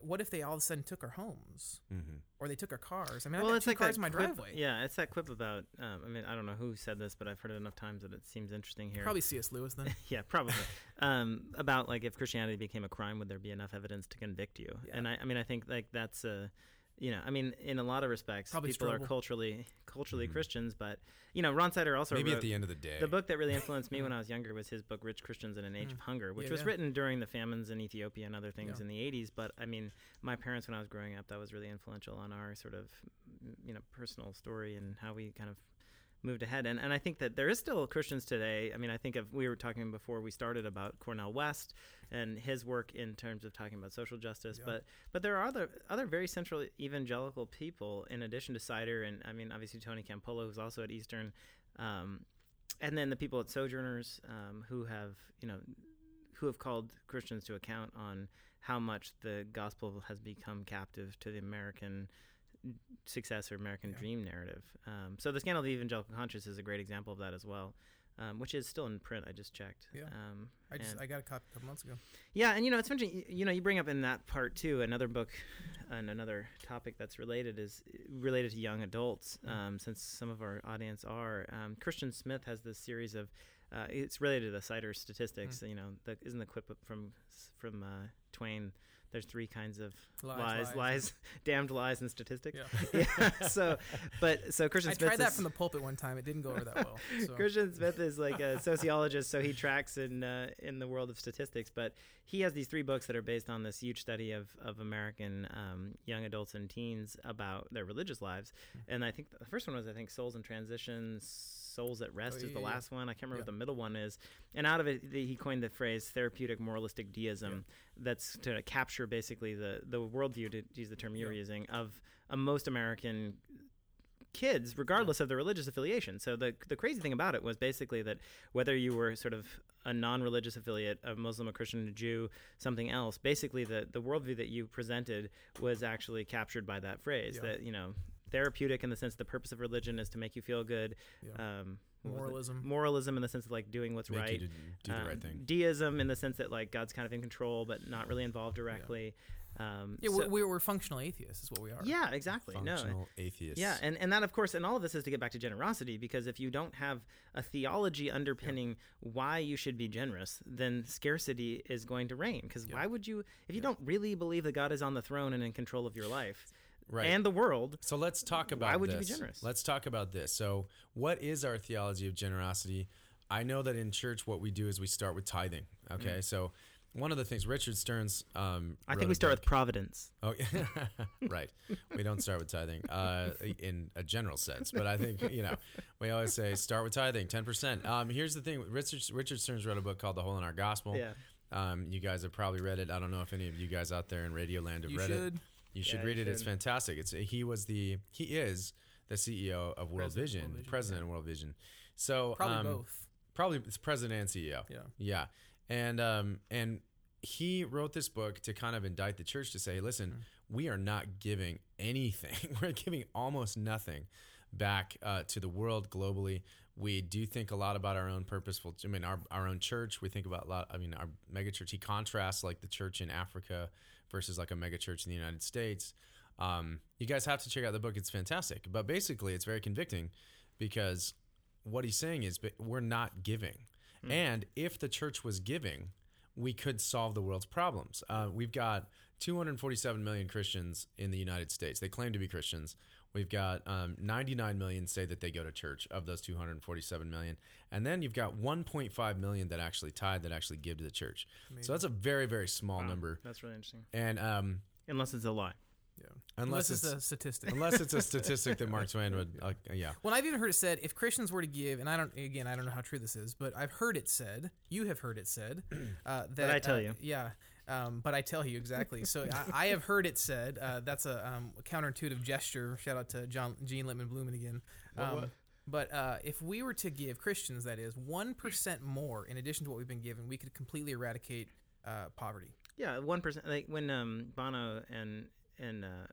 what if they all of a sudden took our homes Mhm. or they took our cars? I mean, well, I got it's two like cars in my quip- driveway. Yeah, it's that quip about. Um, I mean, I don't know who said this, but I've heard it enough times that it seems interesting here. Probably C.S. Lewis then. [LAUGHS] yeah, probably. um, about like if Christianity became a crime, would there be enough evidence to convict you? Yeah. And I, I mean, I think like that's a, you know, I mean, in a lot of respects, Probably people struggle. are culturally culturally Mhm. Christians, but you know, Ron Sider also Maybe wrote, at the end of the day. the book that really influenced me [LAUGHS] when I was younger was his book "Rich Christians in an Age Mm. of Hunger," which Yeah, was yeah. written during the famines in Ethiopia and other things Yeah. in the '80s. But I mean, my parents, when I was growing up, that was really influential on our sort of, you know, personal story and how we kind of moved ahead. And and I think that there is still Christians today. I mean, I think of we were talking before we started about Cornel West and his work in terms of talking about social justice, Yeah. but but there are other other very central evangelical people in addition to Sider and I mean obviously Tony Campolo who's also at Eastern um, and then the people at Sojourners um, who have you know who have called Christians to account on how much the gospel has become captive to the American success or American Yeah. dream narrative. Um, so the scandal of the evangelical conscience is a great example of that as well, um, which is still in print. I just checked. Yeah. Um, I just I got a copy a couple months ago. yeah, and you know it's interesting. You, you know, you bring up in that part too another book, and another topic that's related is related to young adults. Mm. Um, since some of our audience are, um, Christian Smith has this series of. Uh, it's related to the Sider statistics. Mm. You know, the, isn't the quip from from uh, Twain? There's three kinds of Lies, lies, lies, lies, [LAUGHS] damned lies, and statistics. Yeah. [LAUGHS] yeah. So, but so Christian I Smith tried that from the pulpit one time. It didn't go over that well. [LAUGHS] So. Christian Smith is like a sociologist, so he tracks in uh, in the world of statistics. But he has these three books that are based on this huge study of of American um, young adults and teens about their religious lives. Hmm. And I think the first one was I think Souls in Transition, Souls at Rest Oh, is the yeah. last one. I can't remember Yeah. what the middle one is. And out of it, the, he coined the phrase therapeutic moralistic deism. That's to capture basically the the worldview to use the term you were Yeah. using of a most American kids, regardless of their religious affiliation. So the the crazy thing about it was basically that whether you were sort of a non-religious affiliate, a Muslim, a Christian, a Jew, something else, basically the the worldview that you presented was actually captured by that phrase. Yeah. That you know, therapeutic in the sense the purpose of religion is to make you feel good. Yeah. Um, what was it? Moralism. moralism in the sense of like doing what's Make right. do, do the Um, right thing. Deism in the sense that like God's kind of in control but not really involved directly. Um, Yeah, so- we're, we're, we're functional atheists, is what we are. yeah, exactly. No, Functional atheists. yeah, and, and that, of course, and all of this is to get back to generosity because if you don't have a theology underpinning why you should be generous, then scarcity is going to reign. Because Yeah. why would you, if you don't really believe that God is on the throne and in control of your life right. and the world, So let's talk about Why would you be this. generous? Let's talk about this. So, what is our theology of generosity? I know that in church, what we do is we start with tithing. Okay, so one of the things Richard Stearns, um, I think we start book- with providence. Oh, yeah. [LAUGHS] right. We don't start with tithing uh, in a general sense, but I think you know we always say start with tithing, ten percent. Um, here's the thing: Richard Richard Stearns wrote a book called The Hole in Our Gospel. Yeah. Um, you guys have probably read it. I don't know if any of you guys out there in Radio Land have You read it. Should. You should Yeah, read you it. It's fantastic. It's he was the he is the CEO of World President Vision, World Vision, president of World Vision. So Probably um, both. Probably it's president and CEO. Yeah. Yeah. And um and he wrote this book to kind of indict the church to say, listen, Mm-hmm. we are not giving anything. [LAUGHS] We're giving almost nothing back uh, to the world globally. We do think a lot about our own purposeful. I mean, our, our own church. We think about a lot. I mean, our megachurch. He contrasts like the church in Africa versus like a mega church in the United States. Um, you guys have to check out the book. It's fantastic. But basically, it's very convicting because what he's saying is, but we're not giving. And if the church was giving, we could solve the world's problems. Uh, we've got 247 million Christians in the United States. They claim to be Christians. We've got um, 99 million say that they go to church of those 247 million. And then you've got 1.5 million that actually tithe, that actually give to the church. So that's a very, very small Wow, number. That's really interesting. And um, Unless it's a lie. Yeah. Unless, Unless, it's, it's, a statistic. unless it's a [LAUGHS] statistic that Mark Twain would. Uh, yeah. Well, I've even heard it said if Christians were to give, and I don't, again, I don't know how true this is, but I've heard it said, you have heard it said, [CLEARS THROAT] uh, that I tell uh, you. yeah, um, but I tell you exactly. So I, [LAUGHS] I have heard it said. Uh, that's a um, counterintuitive gesture. Shout out to John Gene Littman Blumen again. Um, what? But uh, if we were to give Christians, that is one percent more in addition to what we've been given, we could completely eradicate uh, poverty. Yeah, one percent. Like when um, Bono and and uh,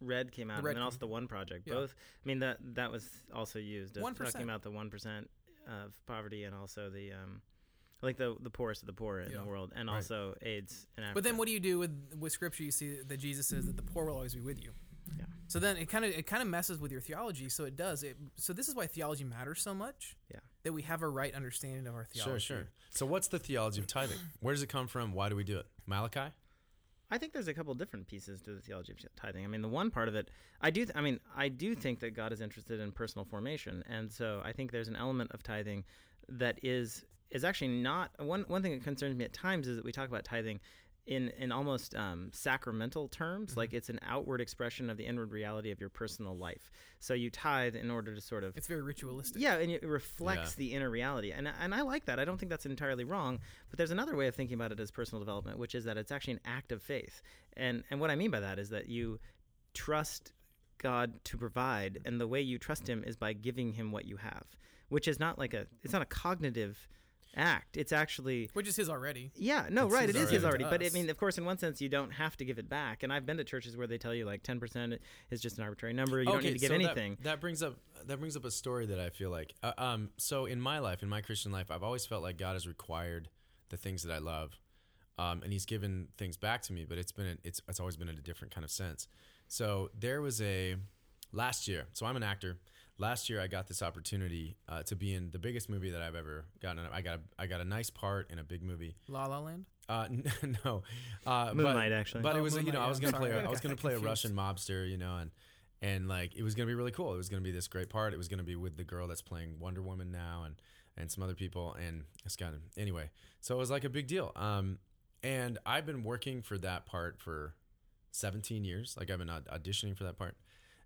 Red came out, Red and then also the One Project. Yeah. Both. I mean that that was also used. 1%. talking about the one percent of poverty, and also the um, like the the poorest of the poor in Yeah. the world, and Right. also AIDS in Africa. But then, what do you do with with Scripture? You see that Jesus says that the poor will always be with you. Yeah. So then it kind of it kind of messes with your theology. So it does. It, so this is why theology matters so much. Yeah. That we have a right understanding of our theology. Sure, sure. So, what's the theology of tithing? [CLEARS THROAT] Where does it come from? Why do we do it? Malachi? I think there's a couple different pieces to the theology of tithing. I mean, the one part of it, I do. Th- I mean, I do think that God is interested in personal formation, and so I think there's an element of tithing that is is actually not one. One thing that concerns me at times is that we talk about tithing in in almost um, sacramental terms, like it's an outward expression of the inward reality of your personal life. So you tithe in order to sort of It's very ritualistic. yeah, and it reflects Yeah. the inner reality, and and I like that. I don't think that's entirely wrong. But there's another way of thinking about it as personal development, which is that it's actually an act of faith. And and what I mean by that is that you trust God to provide, and the way you trust Him is by giving Him what you have, which is not like a it's not a cognitive act. It's actually Which is his already. yeah, no, It's right. his It is his already. But I mean, of course, in one sense, you don't have to give it back. And I've been to churches where they tell you like ten percent is just an arbitrary number. You don't need to give so that- anything. That, brings up that brings up a story that I feel like. Uh, um, so in my life, in my Christian life, I've always felt like God has required the things that I love, um, and He's given things back to me. But it's been it's it's always been in a different kind of sense. So there was a last year. So I'm an actor. Last year, I got this opportunity uh, to be in the biggest movie that I've ever gotten. I got a, I got a nice part in a big movie. La La Land. Uh, [LAUGHS] [LAUGHS] no, uh, Moonlight, but, actually. But it Oh, was you know I was gonna play Sorry, a, I I was [LAUGHS] gonna play a. Russian mobster, you know, and and like it was gonna be really cool. It was gonna be this great part. It was gonna be with the girl that's playing Wonder Woman now, and and some other people, and it's kind of anyway. So it was like a big deal. Um, and I've been working for that part for 17 years. Like I've been auditioning for that part,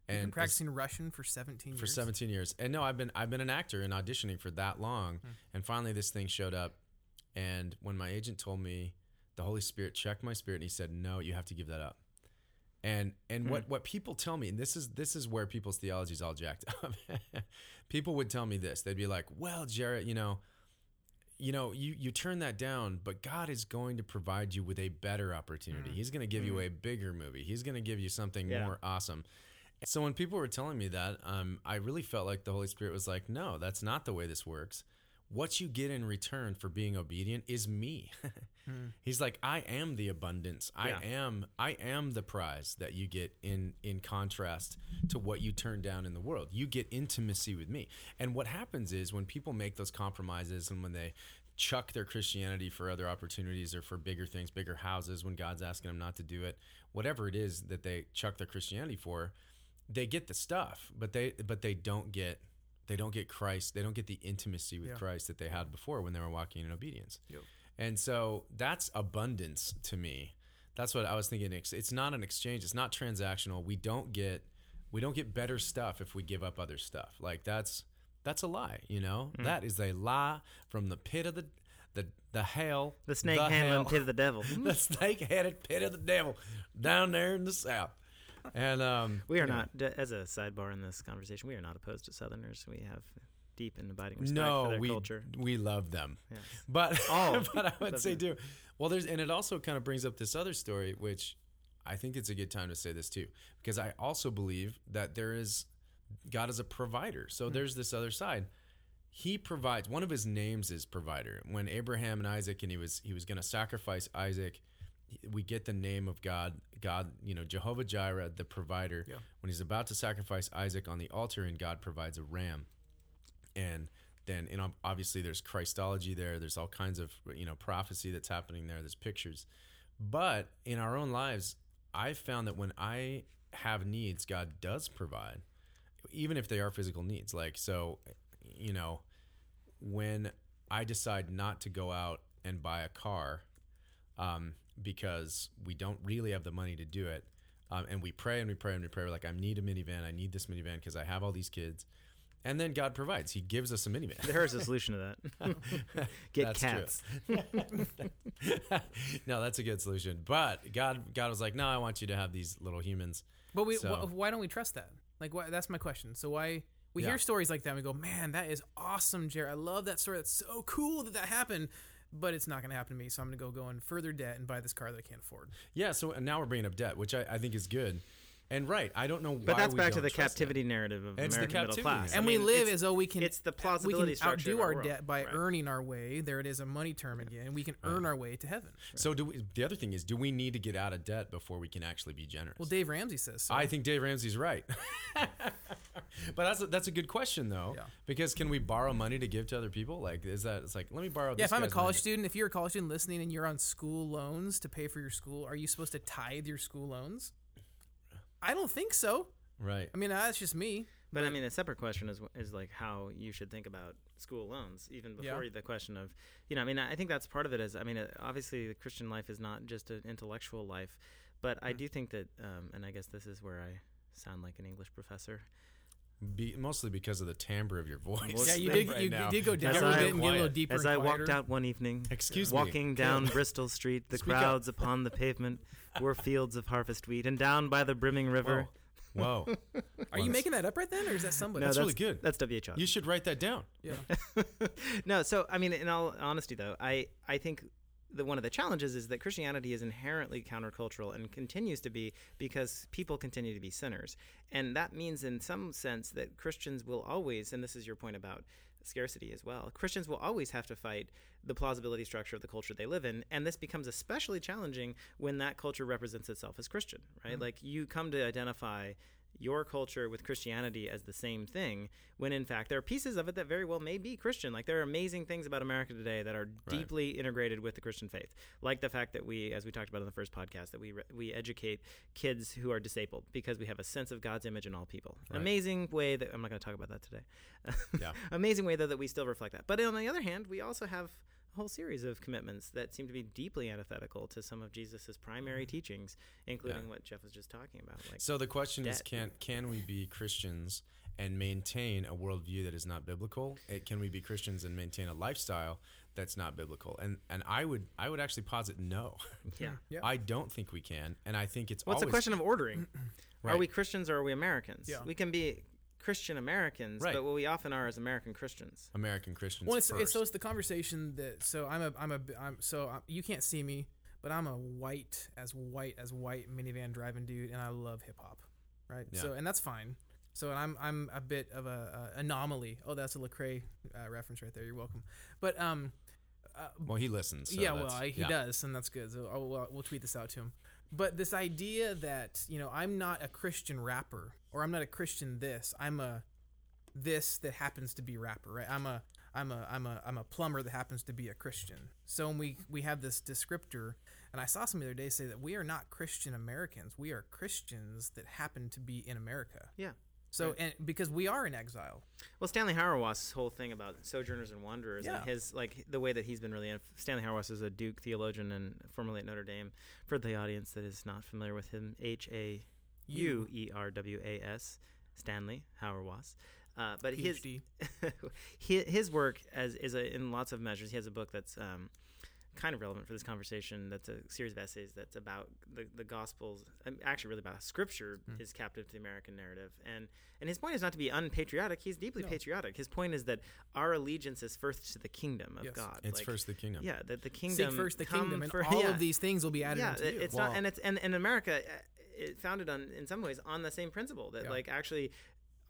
And and been practicing Russian for 17 years. for 17 years. And no, I've been I've been an actor and auditioning for that long. Hmm. And finally this thing showed up and when my agent told me the Holy Spirit checked my spirit and he said, "No, you have to give that up." And and what hmm. what people tell me and this is this is where people's theology is all jacked [LAUGHS] up. people would tell me this. They'd be like, "Well, Jarrett, you know, you know, you you turn that down, but God is going to provide you with a better opportunity. Hmm. He's going to give you hmm. a bigger movie. He's going to give you something Yeah. more awesome." So when people were telling me that, um, I really felt like the Holy Spirit was like, "No, that's not the way this works. What you get in return for being obedient is me." [LAUGHS] He's like, "I am the abundance. I Yeah. am I am the prize that you get in in contrast to what you turn down in the world. You get intimacy with me." And what happens is when people make those compromises and when they chuck their Christianity for other opportunities or for bigger things, bigger houses when God's asking them not to do it, whatever it is that they chuck their Christianity for, they get the stuff, but they but they don't get they don't get Christ. They don't get the intimacy with Yeah. Christ that they had before when they were walking in obedience. Yep. And so that's abundance to me. That's what I was thinking. It's it's not an exchange. It's not transactional. We don't get we don't get better stuff if we give up other stuff. Like that's that's a lie. You know Hmm. that is a lie from the pit of the the the hell. The snake handling pit of the devil. [LAUGHS] the snake headed pit of the devil down there in the south. [LAUGHS] And um, We are you know, not, as a sidebar in this conversation, we are not opposed to Southerners. We have deep and abiding respect no, for their we culture. we love them. Yes. But [LAUGHS] Oh, but I would say too. Well, there's and it also kind of brings up this other story, which I think it's a good time to say this too, because I also believe that there is God is a provider. So there's this other side. He provides. One of his names is provider. When Abraham and Isaac and he was he was going to sacrifice Isaac, we get the name of God. God, you know, Jehovah Jireh, the provider. Yeah. When he's about to sacrifice Isaac on the altar, and God provides a ram and then you know obviously there's christology there there's all kinds of you know prophecy that's happening there there's pictures but in our own lives i've found that when i have needs god does provide even if they are physical needs like so you know when i decide not to go out and buy a car um, because we don't really have the money to do it um, and we pray and we pray and we pray. We're like, I need a minivan. I need this minivan because I have all these kids. And then God provides. He gives us a minivan. There is a solution to that. [LAUGHS] Get That's cats. [LAUGHS] no, that's a good solution. But God, God was like, no, I want you to have these little humans. But we, So- wh- why don't we trust that? Like, why, that's my question. So why we Yeah. hear stories like that and we go, man, that is awesome, Jarrett. I love that story. That's so cool that that happened. But it's not going to happen to me, so I'm going to go go in further debt and buy this car that I can't afford. Yeah. So now we're bringing up debt, which I, I think is good. And right, I don't know why. But that's we back to don't the trust it. captivity narrative of It's the American middle class. narrative. I And we live as though we can. it's the we plausibility can structure outdo of our our world. debt by Right. earning our way. There it is, a money term again. We can earn our way to heaven. So do we, the other thing is, do we need to get out of debt before we can actually be generous? Well, Dave Ramsey says so. I think Dave Ramsey's right. [LAUGHS] but that's a, that's a good question though, Yeah. because can we borrow money to give to other people? Like, is that it's like let me borrow? yeah, this if I'm a college money. student, if you're a college student listening and you're on school loans to pay for your school, are you supposed to tithe your school loans? I don't think so. right? I mean, that's just me. But I mean, a separate question is is like how you should think about school loans, even Yeah. before the question of, you know, I mean, I think that's part of it. Is I mean, uh, obviously, the Christian life is not just an intellectual life, but I do think that, um, and I guess this is where I sound like an English professor. Be, mostly because of the timbre of your voice. Yeah, you Right did. you, you did go down As a I- bit and get a little deeper. As I walked out one evening, Excuse me. walking down Bristol Street, the Speak up. crowds upon the pavement were fields of harvest wheat, and down by the brimming river. Whoa, [LAUGHS] Are you making that up right then, or is that somebody? No, That's really good. That's WHL. you should write that down. yeah. [LAUGHS] no, so I mean, in all honesty, though, I I think the one of the challenges is that Christianity is inherently countercultural and continues to be because people continue to be sinners, and that means, in some sense, that Christians will always, and this is your point about scarcity as well. Christians will always have to fight the plausibility structure of the culture they live in, and this becomes especially challenging when that culture represents itself as Christian, right? Mm-hmm. Like you come to identify your culture with Christianity as the same thing, when in fact there are pieces of it that very well may be Christian. Like there are amazing things about America today that are deeply integrated with the Christian faith, like the fact that we, as we talked about in the first podcast, that we re- we educate kids who are disabled because we have a sense of God's image in all people. Right. Amazing way that I'm not going to talk about that today. Yeah. [LAUGHS] amazing way though that we still reflect that. But on the other hand, we also have whole series of commitments that seem to be deeply antithetical to some of Jesus's primary teachings, including Yeah. what Jeff was just talking about. Like So the question is, can can we be Christians and maintain a worldview that is not biblical? Eh, Can we be Christians and maintain a lifestyle that's not biblical? And and I would I would actually posit no. [LAUGHS] yeah. Yeah. I don't think we can, and I think it's Well, it's a question of ordering. [CLEARS THROAT] Are we Christians or are we Americans? Yeah. We can be Christian Americans, Right. but what we often are is American Christians. American Christians Well, it's, it's so it's the conversation that so I'm a I'm a I'm so i you can't see me, but I'm a white as white as white minivan driving dude, and I love hip hop, right? Yeah. So and that's fine. So and I'm I'm a bit of a, a anomaly. Oh, that's a Lecrae uh, reference right there. You're welcome. But um, well, he listens. so yeah, well, I, he yeah. does, and that's good. So I'll, we'll, we'll tweet this out to him. But this idea that you know I'm not a Christian rapper, or I'm not a Christian this, I'm a this that happens to be rapper, right? I'm a I'm a I'm a I'm a plumber that happens to be a Christian. So when we we have this descriptor, and I saw some the other day say that we are not Christian Americans, we are Christians that happen to be in America. Yeah. So and because we are in exile, Well, Stanley Hauerwas' whole thing about sojourners and wanderers, Yeah. and his like the way that he's been really. Stanley Hauerwas is a Duke theologian and formerly at Notre Dame. For the audience that is not familiar with him, H A U E R W A S, Stanley Hauerwas. Uh, but his PhD. [LAUGHS] his his work as is a, in lots of measures. He has a book that's um, kind of relevant for this conversation. That's a series of essays that's about the, the Gospels, um, actually really about Scripture Hmm. is captive to the American narrative. And and his point is not to be unpatriotic. He's deeply No. patriotic. His point is that our allegiance is first to the kingdom of Yes. God. It's Like, first the kingdom. Yeah, that the Seek kingdom first the kingdom, and for- all yeah. of these things will be added Yeah, it- it's not, and it's and in America, uh, it founded on in some ways on the same principle that Yeah. like actually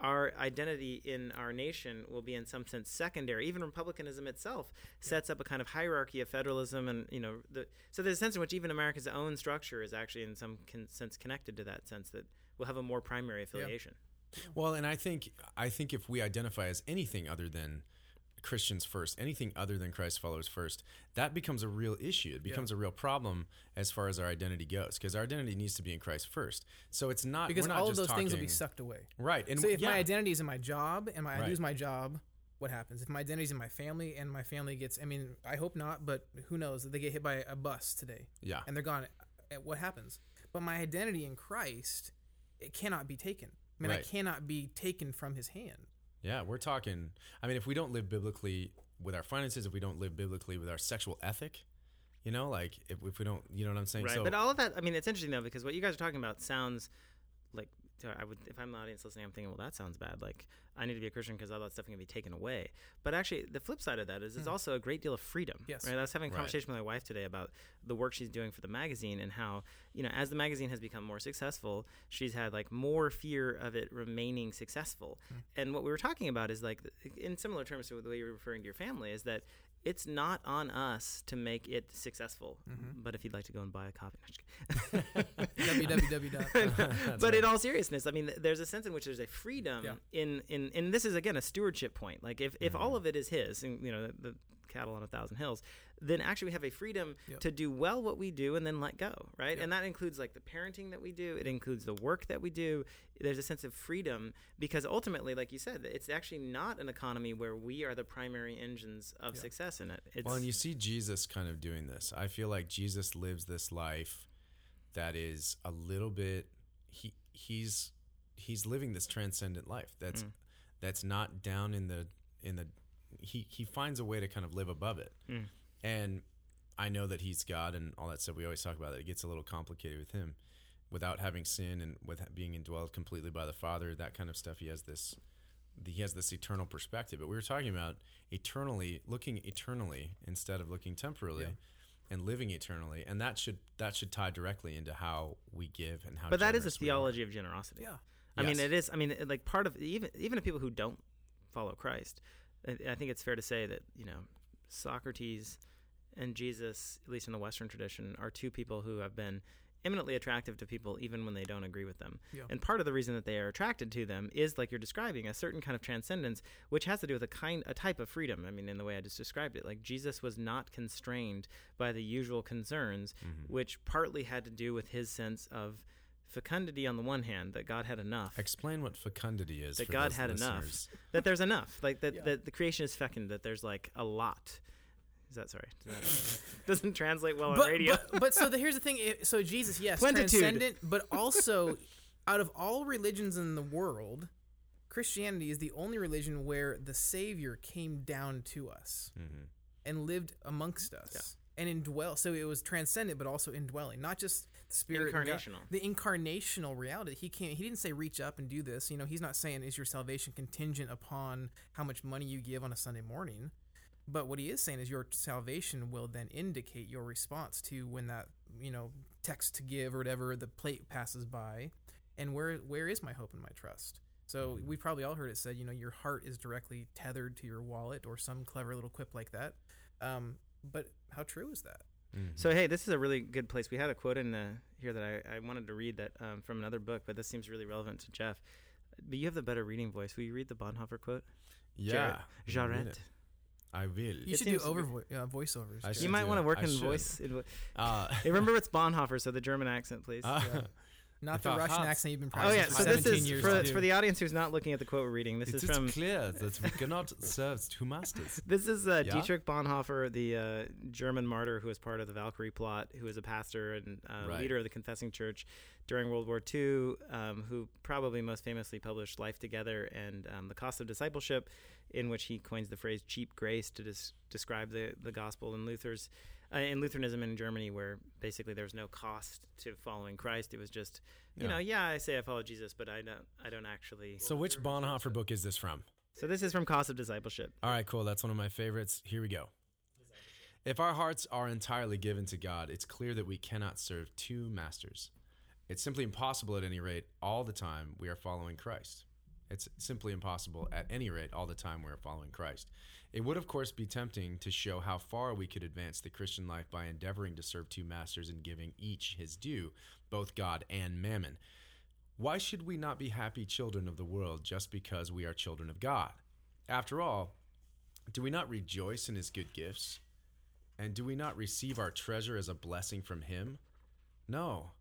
our identity in our nation will be in some sense secondary. Even republicanism itself sets up a kind of hierarchy of federalism, and you know, the, so there's a sense in which even America's own structure is actually in some con- sense connected to that sense that we'll have a more primary affiliation. Well, and I think I think if we identify as anything other than Christians first, anything other than Christ followers first, that becomes a real issue. It becomes a real problem as far as our identity goes, because our identity needs to be in Christ first. So it's not because we're not all of those things will be sucked away. right. And so if yeah, my identity is in my job and my, I Right. lose my job, what happens? If my identity is in my family and my family gets, I mean, I hope not, but who knows? They get hit by a bus today yeah, and they're gone. eh, What happens? but my identity in Christ, it cannot be taken. I mean, I cannot be taken from His hand. Yeah, we're talking. I mean, if we don't live biblically with our finances, if we don't live biblically with our sexual ethic, you know, like if, if we don't, you know what I'm saying? Right. So, but all of that, I mean, it's interesting though because what you guys are talking about sounds like so I would, if I'm an audience listening, I'm thinking, well, that sounds bad. Like I need to be a Christian because all that stuff can be taken away. But actually, the flip side of that is it's also a great deal of freedom. Yes. Right. I was having a Right. conversation with my wife today about the work she's doing for the magazine and how you know as the magazine has become more successful, she's had like more fear of it remaining successful. Hmm. And what we were talking about is like in similar terms to the way you're referring to your family is that it's not on us to make it successful. Mm-hmm. But if you'd like to go and buy a copy, No, just kidding. [LAUGHS] www. but in all seriousness, I mean, there's a sense in which there's a freedom Yeah. in, in, and this is again a stewardship point. Like if, if all of it is his, and you know, the, the cattle on a thousand hills, then actually we have a freedom Yep. to do well what we do and then let go, right? Yep. And that includes like the parenting that we do. It includes the work that we do. There's a sense of freedom because ultimately, like you said, it's actually not an economy where we are the primary engines of Yeah. success in it. It's, well, and you see Jesus kind of doing this. I feel like Jesus lives this life that is a little bit. He he's he's living this transcendent life. That's Mm. that's not down in the in the. He he finds a way to kind of live above it. Mm. And I know that he's God and all that stuff. We always talk about that. It gets a little complicated with him, without having sin and with being indwelled completely by the Father. That kind of stuff. He has this. He has this eternal perspective. But we were talking about eternally, looking eternally instead of looking temporally, Yeah. and living eternally. And that should that should tie directly into how we give and how. but that is a generous we are. theology of generosity. yeah. I mean, it is. I mean, it- like part of even even if people who don't follow Christ, I, I think it's fair to say that you know Socrates and Jesus, at least in the Western tradition, are two people who have been eminently attractive to people even when they don't agree with them. Yeah. And part of the reason that they are attracted to them is like you're describing a certain kind of transcendence, which has to do with a kind, a type of freedom. I mean, in the way I just described it, like Jesus was not constrained by the usual concerns, Mm-hmm. which partly had to do with his sense of fecundity on the one hand, that God had enough, Explain what fecundity is. that for God those had enough, [LAUGHS] that there's enough, like that, Yeah. that the creation is fecund, that there's like a lot. Is that sorry? Does that- [LAUGHS] doesn't translate well on radio. but, but so the, here's the thing. So Jesus, yes, Plenitude. transcendent, but also out of all religions in the world, Christianity is the only religion where the Savior came down to us Mhm. and lived amongst us and indwell. So it was transcendent, but also indwelling, not just the spirit, Incarnational. the incarnational reality. He can't. He didn't say reach up and do this. You know, he's not saying is your salvation contingent upon how much money you give on a Sunday morning. But what he is saying is your salvation will then indicate your response to when that you know text to give or whatever the plate passes by, and where where is my hope and my trust. So we probably all heard it said, you know, your heart is directly tethered to your wallet or some clever little quip like that. Um, but how true is that? Mhm. So hey, this is a really good place. We had a quote in uh, here that I, I wanted to read that um, from another book, but this seems really relevant to Jeff. But you have the better reading voice. Will you read the Bonhoeffer quote? yeah, Jarrett. I will. You It should do over vo- uh, voiceovers. I You might want to work I in should. voice. in vo- Uh, [LAUGHS] Hey, remember it's Bonhoeffer, so the German accent, please. [LAUGHS] uh, Not the Russian had- accent you've been Oh, oh practicing yeah, for so this is years for, for the audience who's not looking at the quote we're reading. This it is is from clear that we cannot [LAUGHS] serve two masters. This is uh, Yeah? Dietrich Bonhoeffer, the uh, German martyr who was part of the Valkyrie plot, who was a pastor and uh, Right. leader of the Confessing Church during World War II, um, who probably most famously published Life Together and um, The Cost of Discipleship, in which he coins the phrase cheap grace to des- describe the, the gospel in Luther's. Uh, in Lutheranism in Germany, where basically there was no cost to following Christ, it was just, you Yeah. know, yeah, I say I follow Jesus, but I don't, I don't actually. So, which Bonhoeffer book is this from? So this is from Cost of Discipleship. All right, cool. That's one of my favorites. Here we go. If our hearts are entirely given to God, it's clear that we cannot serve two masters. It's simply impossible at any rate all the time we are following Christ. It's simply impossible at any rate all the time we are following Christ. It would, of course, be tempting to show how far we could advance the Christian life by endeavoring to serve two masters and giving each his due, both God and mammon. Why should we not be happy children of the world just because we are children of God? After all, do we not rejoice in his good gifts? And do we not receive our treasure as a blessing from him? No.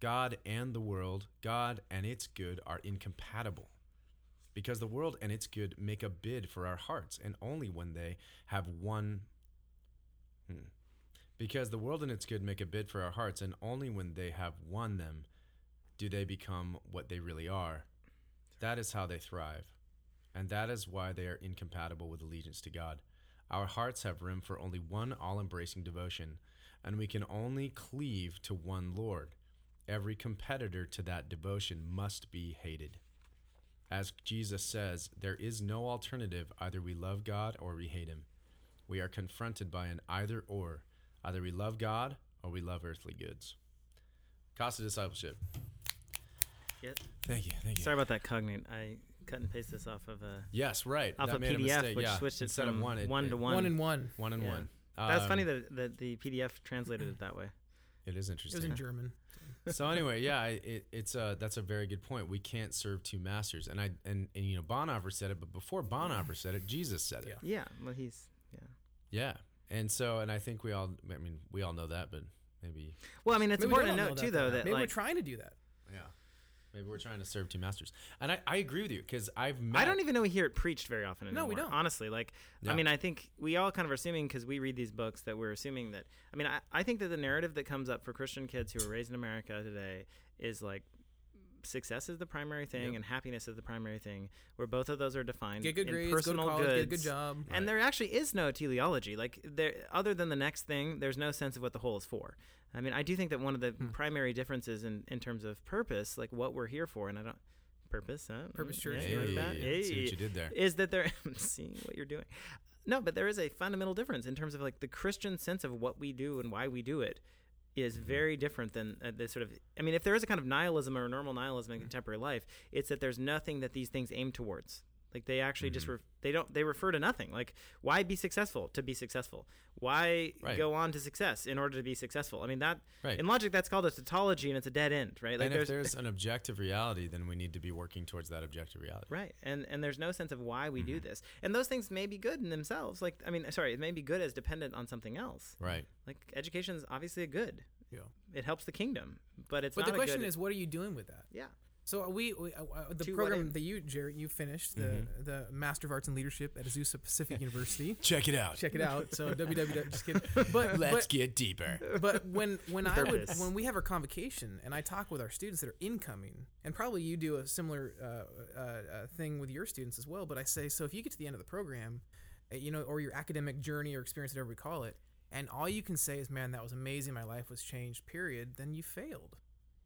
God and the world, God and its good are incompatible. Because the world and its good make a bid for our hearts, and only when they have one. Hmm. Because the world and its good make a bid for our hearts, and only when they have won them do they become what they really are. That is how they thrive. And that is why they are incompatible with allegiance to God. Our hearts have room for only one all embracing devotion, and we can only cleave to one Lord. Every competitor to that devotion must be hated. As Jesus says, there is no alternative. Either we love God or we hate him. We are confronted by an either or. Either we love God or we love earthly goods. Cost of discipleship. Yes. Thank you. Thank you. Sorry about that cognate. I cut and paste this off of a Yes, right. off That a made a PDF, mistake, which yeah. switched it Instead from one, it, one it- to one. One and one. One and Yeah. one. That's funny Um, that, that the PDF translated it that way. It is interesting. It was interesting. in German. So anyway, yeah, it, it's a that's a very good point. We can't serve two masters, and I and, and you know Bonhoeffer said it, but before Bonhoeffer said it, Jesus said it. Yeah. Yeah. Well, he's yeah. Yeah, and so and I think we all, I mean, we all know that, but maybe Well, I mean, it's important to note too, though, that maybe we're trying to do that. yeah, maybe we're trying to serve two masters, and I, I agree with you because I've met. I don't even know we hear it preached very often anymore. No, we don't. Honestly, like No. I mean, I think we all kind of are assuming because we read these books that we're assuming that. I mean, I, I think that the narrative that comes up for Christian kids who are raised in America today is like success is the primary thing Yep. and happiness is the primary thing, where both of those are defined Get good in grades, go personal college, goods. get a good job. And there actually is no teleology. Like there, other than the next thing, there's no sense of what the whole is for. I mean, I do think that one of the Hmm. primary differences in, in terms of purpose, like what we're here for, and I don't purpose, huh? Purpose Church, yeah, you you heard heard that? Hey, see what you did there. Is that there? [LAUGHS] I'm seeing what you're doing. No, but there is a fundamental difference in terms of like the Christian sense of what we do and why we do it is Mm-hmm. very different than uh, the sort of I mean if there is a kind of nihilism or normal nihilism Mm-hmm. in contemporary life it's that there's nothing that these things aim towards like they actually just Mm-hmm. ref- they don't they refer to nothing like why be successful to be successful why Right. go on to success in order to be successful I mean that Right. in logic that's called a tautology and it's a dead end right like and if there's there's an objective reality, then we need to be working towards that objective reality. Right, and and there's no sense of why we Mm-hmm. do this, and those things may be good in themselves. Like, I mean, sorry, it may be good as dependent on something else. Right. Like, education is obviously a good. Yeah. It helps the kingdom, but it's But the question good- is, what are you doing with that? yeah, So we, we uh, uh, the To what program end? that you, Jarrett, you finished the Mm-hmm. the Master of Arts in Leadership at Azusa Pacific [LAUGHS] University. Check it out. Check it out. So [LAUGHS] www. Just kidding. But Let's but, get deeper. but when when I would Purpose. when we have our convocation and I talk with our students that are incoming, and probably you do a similar uh, uh, uh, thing with your students as well. But I say, so if you get to the end of the program, uh, you know, or your academic journey or experience, whatever we call it, and all you can say is, "Man, that was amazing. My life was changed." Period. Then you failed.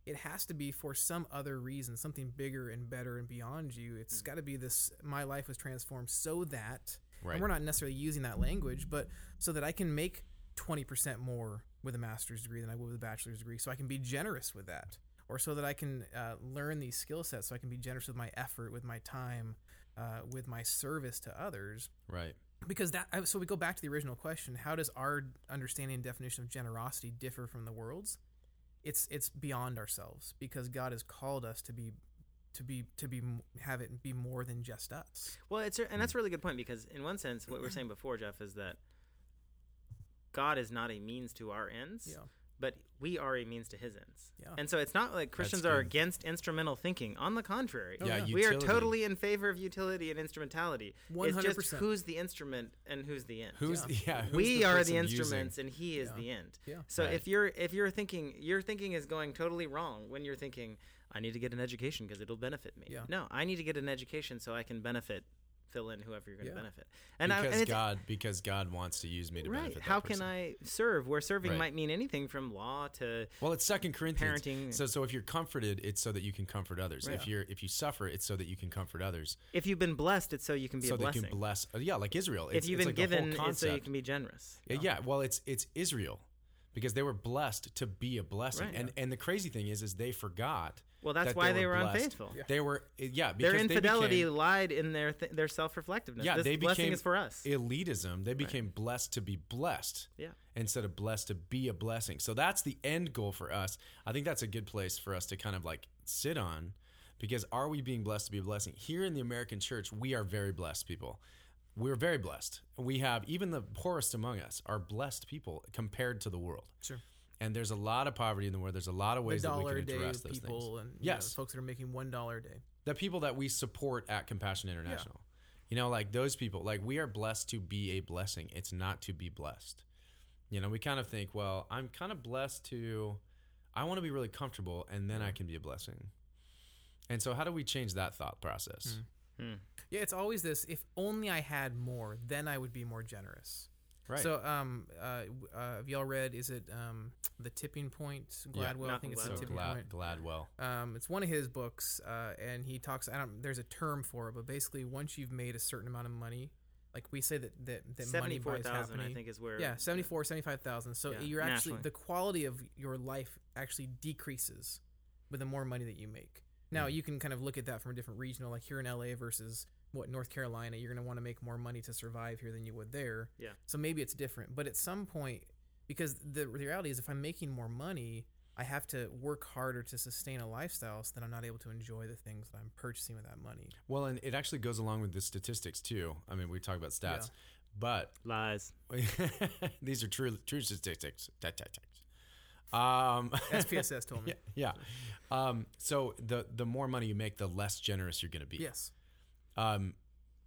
It has to be for some other reason, something bigger and better and beyond you. It's got to be this. My life was transformed so that Right. and we're not necessarily using that language, but so that I can make 20% more with a master's degree than I would with a bachelor's degree. So I can be generous with that. Or so that I can uh, learn these skill sets so I can be generous with my effort, with my time, uh, with my service to others. Right. Because that, so we go back to the original question how does our understanding and definition of generosity differ from the world's? It's, it's beyond ourselves because God has called us to be. To be to be have it be more than just us. well, it's and that's a mm. really good point because in one sense, what we are saying before, Jeff, is that God is not a means to our ends. Yeah. But we are a means to his ends. Yeah. And so it's not like Christians are against instrumental thinking. On the contrary, Yeah, yeah. we are totally in favor of utility and instrumentality. It's just 100%. who's the instrument and who's the end. Who's Yeah. yeah? who's we are the person using- instruments and he is Yeah. the end. Yeah. So Right. if you're if you're thinking your thinking is going totally wrong when you're thinking I need to get an education because it'll benefit me. Yeah. No, I need to get an education so I can benefit fill in whoever you're going to Yeah. benefit. And I, because and God because God wants to use me to right, benefit. how can. I serve where serving Right. might mean anything from law to Well, it's Second Corinthians. Parenting. So, so if you're comforted, it's so that you can comfort others. If you're if you suffer, it's so that you can comfort others. if you've been blessed it's so you can be so a they can bless. uh, yeah, like Israel. It's, if you've been like given it's so you can be generous. Yeah, yeah, well, it's it's Israel because they were blessed to be a blessing, Right. and and the crazy thing is, is they forgot. Well, that's that why they were blessed. unfaithful. Yeah. They were eh, yeah. Because Their infidelity They became, lied in their th- their self-reflectiveness. yeah, this they blessing became is for us. elitism. They became blessed to be blessed. yeah. instead of blessed to be a blessing. So that's the end goal for us. I think that's a good place for us to kind of like sit on because are we being blessed to be a blessing? Here in the American church, we are very blessed people. We're very blessed. We have even the poorest among us are blessed people compared to the world. Sure. And there's a lot of poverty in the world. There's a lot of ways that we dollar can a day address those people things. and you know, Yes. folks that are making one dollar a day. The people that we support at Compassion International. You know, like those people, like we are blessed to be a blessing. It's not to be blessed. You know, we kind of think, well, I'm kind of blessed to, I want to be really comfortable and then I can be a blessing. And so, how do we change that thought process? Hmm. Yeah, it's always this. If only I had more, then I would be more generous. Right. So, um, uh, uh, have y'all read? Is it um, the Tipping Point? Yeah. Gladwell. I think it's so the Tipping glad, Point. Gladwell. Um, it's one of his books, uh, and he talks. I don't. There's a term for it, but basically, once you've made a certain amount of money, like we say that that, that money Seventy-four buys thousand, happening. I think, is where. yeah, 74, 75,000. So Yeah, you're actually nationally. the quality of your life actually decreases with the more money that you make. Now Mm. you can kind of look at that from a different regional, like here in LA versus what North Carolina. You're going to want to make more money to survive here than you would there. Yeah. So maybe it's different, but at some point, because the, the reality is, if I'm making more money, I have to work harder to sustain a lifestyle, so that I'm not able to enjoy the things that I'm purchasing with that money. Well, and it actually goes along with the statistics too. I mean, we talk about stats, but lies. [LAUGHS] these are true true statistics. Statistics. Um, SPSS [LAUGHS] told me. yeah, yeah. Um, so the the more money you make, the less generous you're going to be. Yes. Um,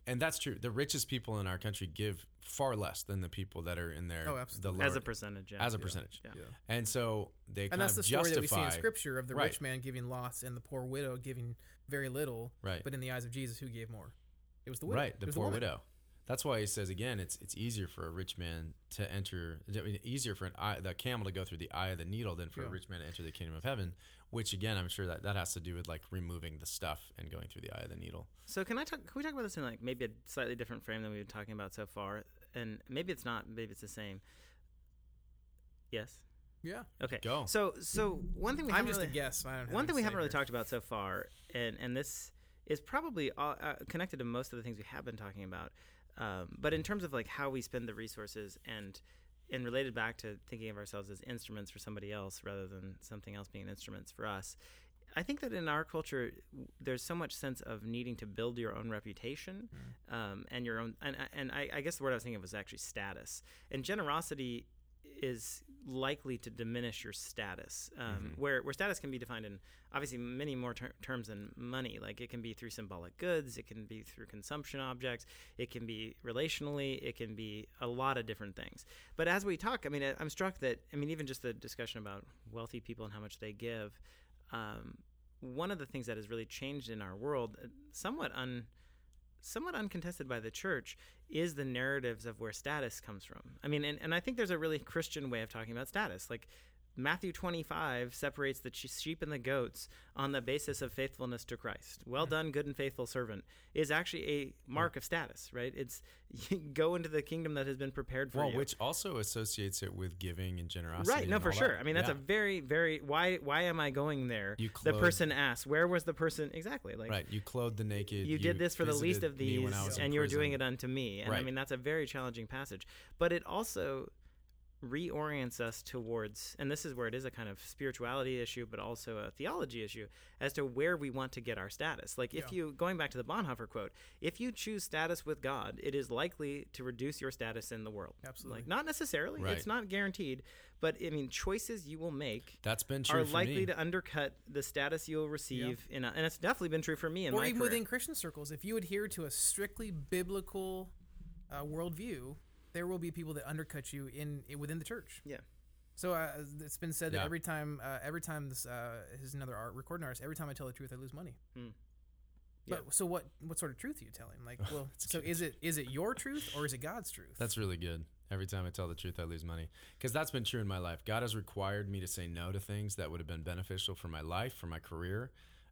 and that's true. The richest people in our country give far less than the people that are in their Oh, the absolutely. lower, As a percentage. Yeah. as a percentage. Yeah. Yeah. And so they kind and that's the story that we see in scripture of the Right. rich man giving lots and the poor widow giving very little Right. but in the eyes of jesus who gave more it was the widow Right, the poor woman. widow. That's why he says again, it's it's easier for a rich man to enter, I mean, easier for an eye, the camel to go through the eye of the needle than for a rich man to enter the kingdom of heaven. Which again, I'm sure that that has to do with like removing the stuff and going through the eye of the needle. So can I talk? Can we talk about this in like maybe a slightly different frame than we've been talking about so far? And maybe it's not. Maybe it's the same. Yes. yeah Okay. Go. So so one thing we i'm haven't just really, a guess I don't have one thing we haven't really here. talked about so far, and and this is probably all, uh, connected to most of the things we have been talking about. Um, but in terms of like how we spend the resources and and related back to thinking of ourselves as instruments for somebody else rather than something else being instruments for us. I think that in our culture, there's so much sense of needing to build your own reputation, um, and your own, and and I, I guess the word I was thinking of was actually status. And generosity is likely to diminish your status, um, where where status can be defined in obviously many more ter- terms than money. Like it can be through symbolic goods, it can be through consumption objects, it can be relationally, it can be a lot of different things. But as we talk, I mean, I'm struck that I mean, even just the discussion about wealthy people and how much they give. Um, one of the things that has really changed in our world, uh, somewhat un, somewhat uncontested by the church, is the narratives of where status comes from. I mean, and, and I think there's a really Christian way of talking about status. Like Matthew 25 separates the sheep and the goats on the basis of faithfulness to Christ. Well done, good and faithful servant is actually a mark of status, right? It's you [LAUGHS] go into the kingdom that has been prepared for you. Well, you. which also associates it with giving and generosity. Right, no, for sure. that. I mean, that's Yeah. a very, very. Why? Why am I going there? You the person asks, "Where was the person?" Exactly. Like, right. You clothed the naked. you did this for the least of these, when I was in and you were doing it unto me. And I mean, that's a very challenging passage. But it also reorients us towards, and this is where it is a kind of spirituality issue, but also a theology issue, as to where we want to get our status. Like, if Yeah. you, going back to the Bonhoeffer quote, if you choose status with God, it is likely to reduce your status in the world. Absolutely. Like, not necessarily, Right. it's not guaranteed, but I mean, choices you will make That's been true are likely me. to undercut the status you'll receive in a, and it's definitely been true for me in or my even career. within christian circles if you adhere to a strictly biblical uh, worldview there will be people that undercut you in, in within the church yeah so uh, it's been said Yeah. that every time uh, every time this uh, is another art recording artist every time i tell the truth i lose money Hmm. but so what what sort of truth are you telling like [LAUGHS] well so good. is it is it your truth or is it god's truth That's really good. Every time I tell the truth, I lose money. Because that's been true in my life. God has required me to say no to things that would have been beneficial for my life, for my career,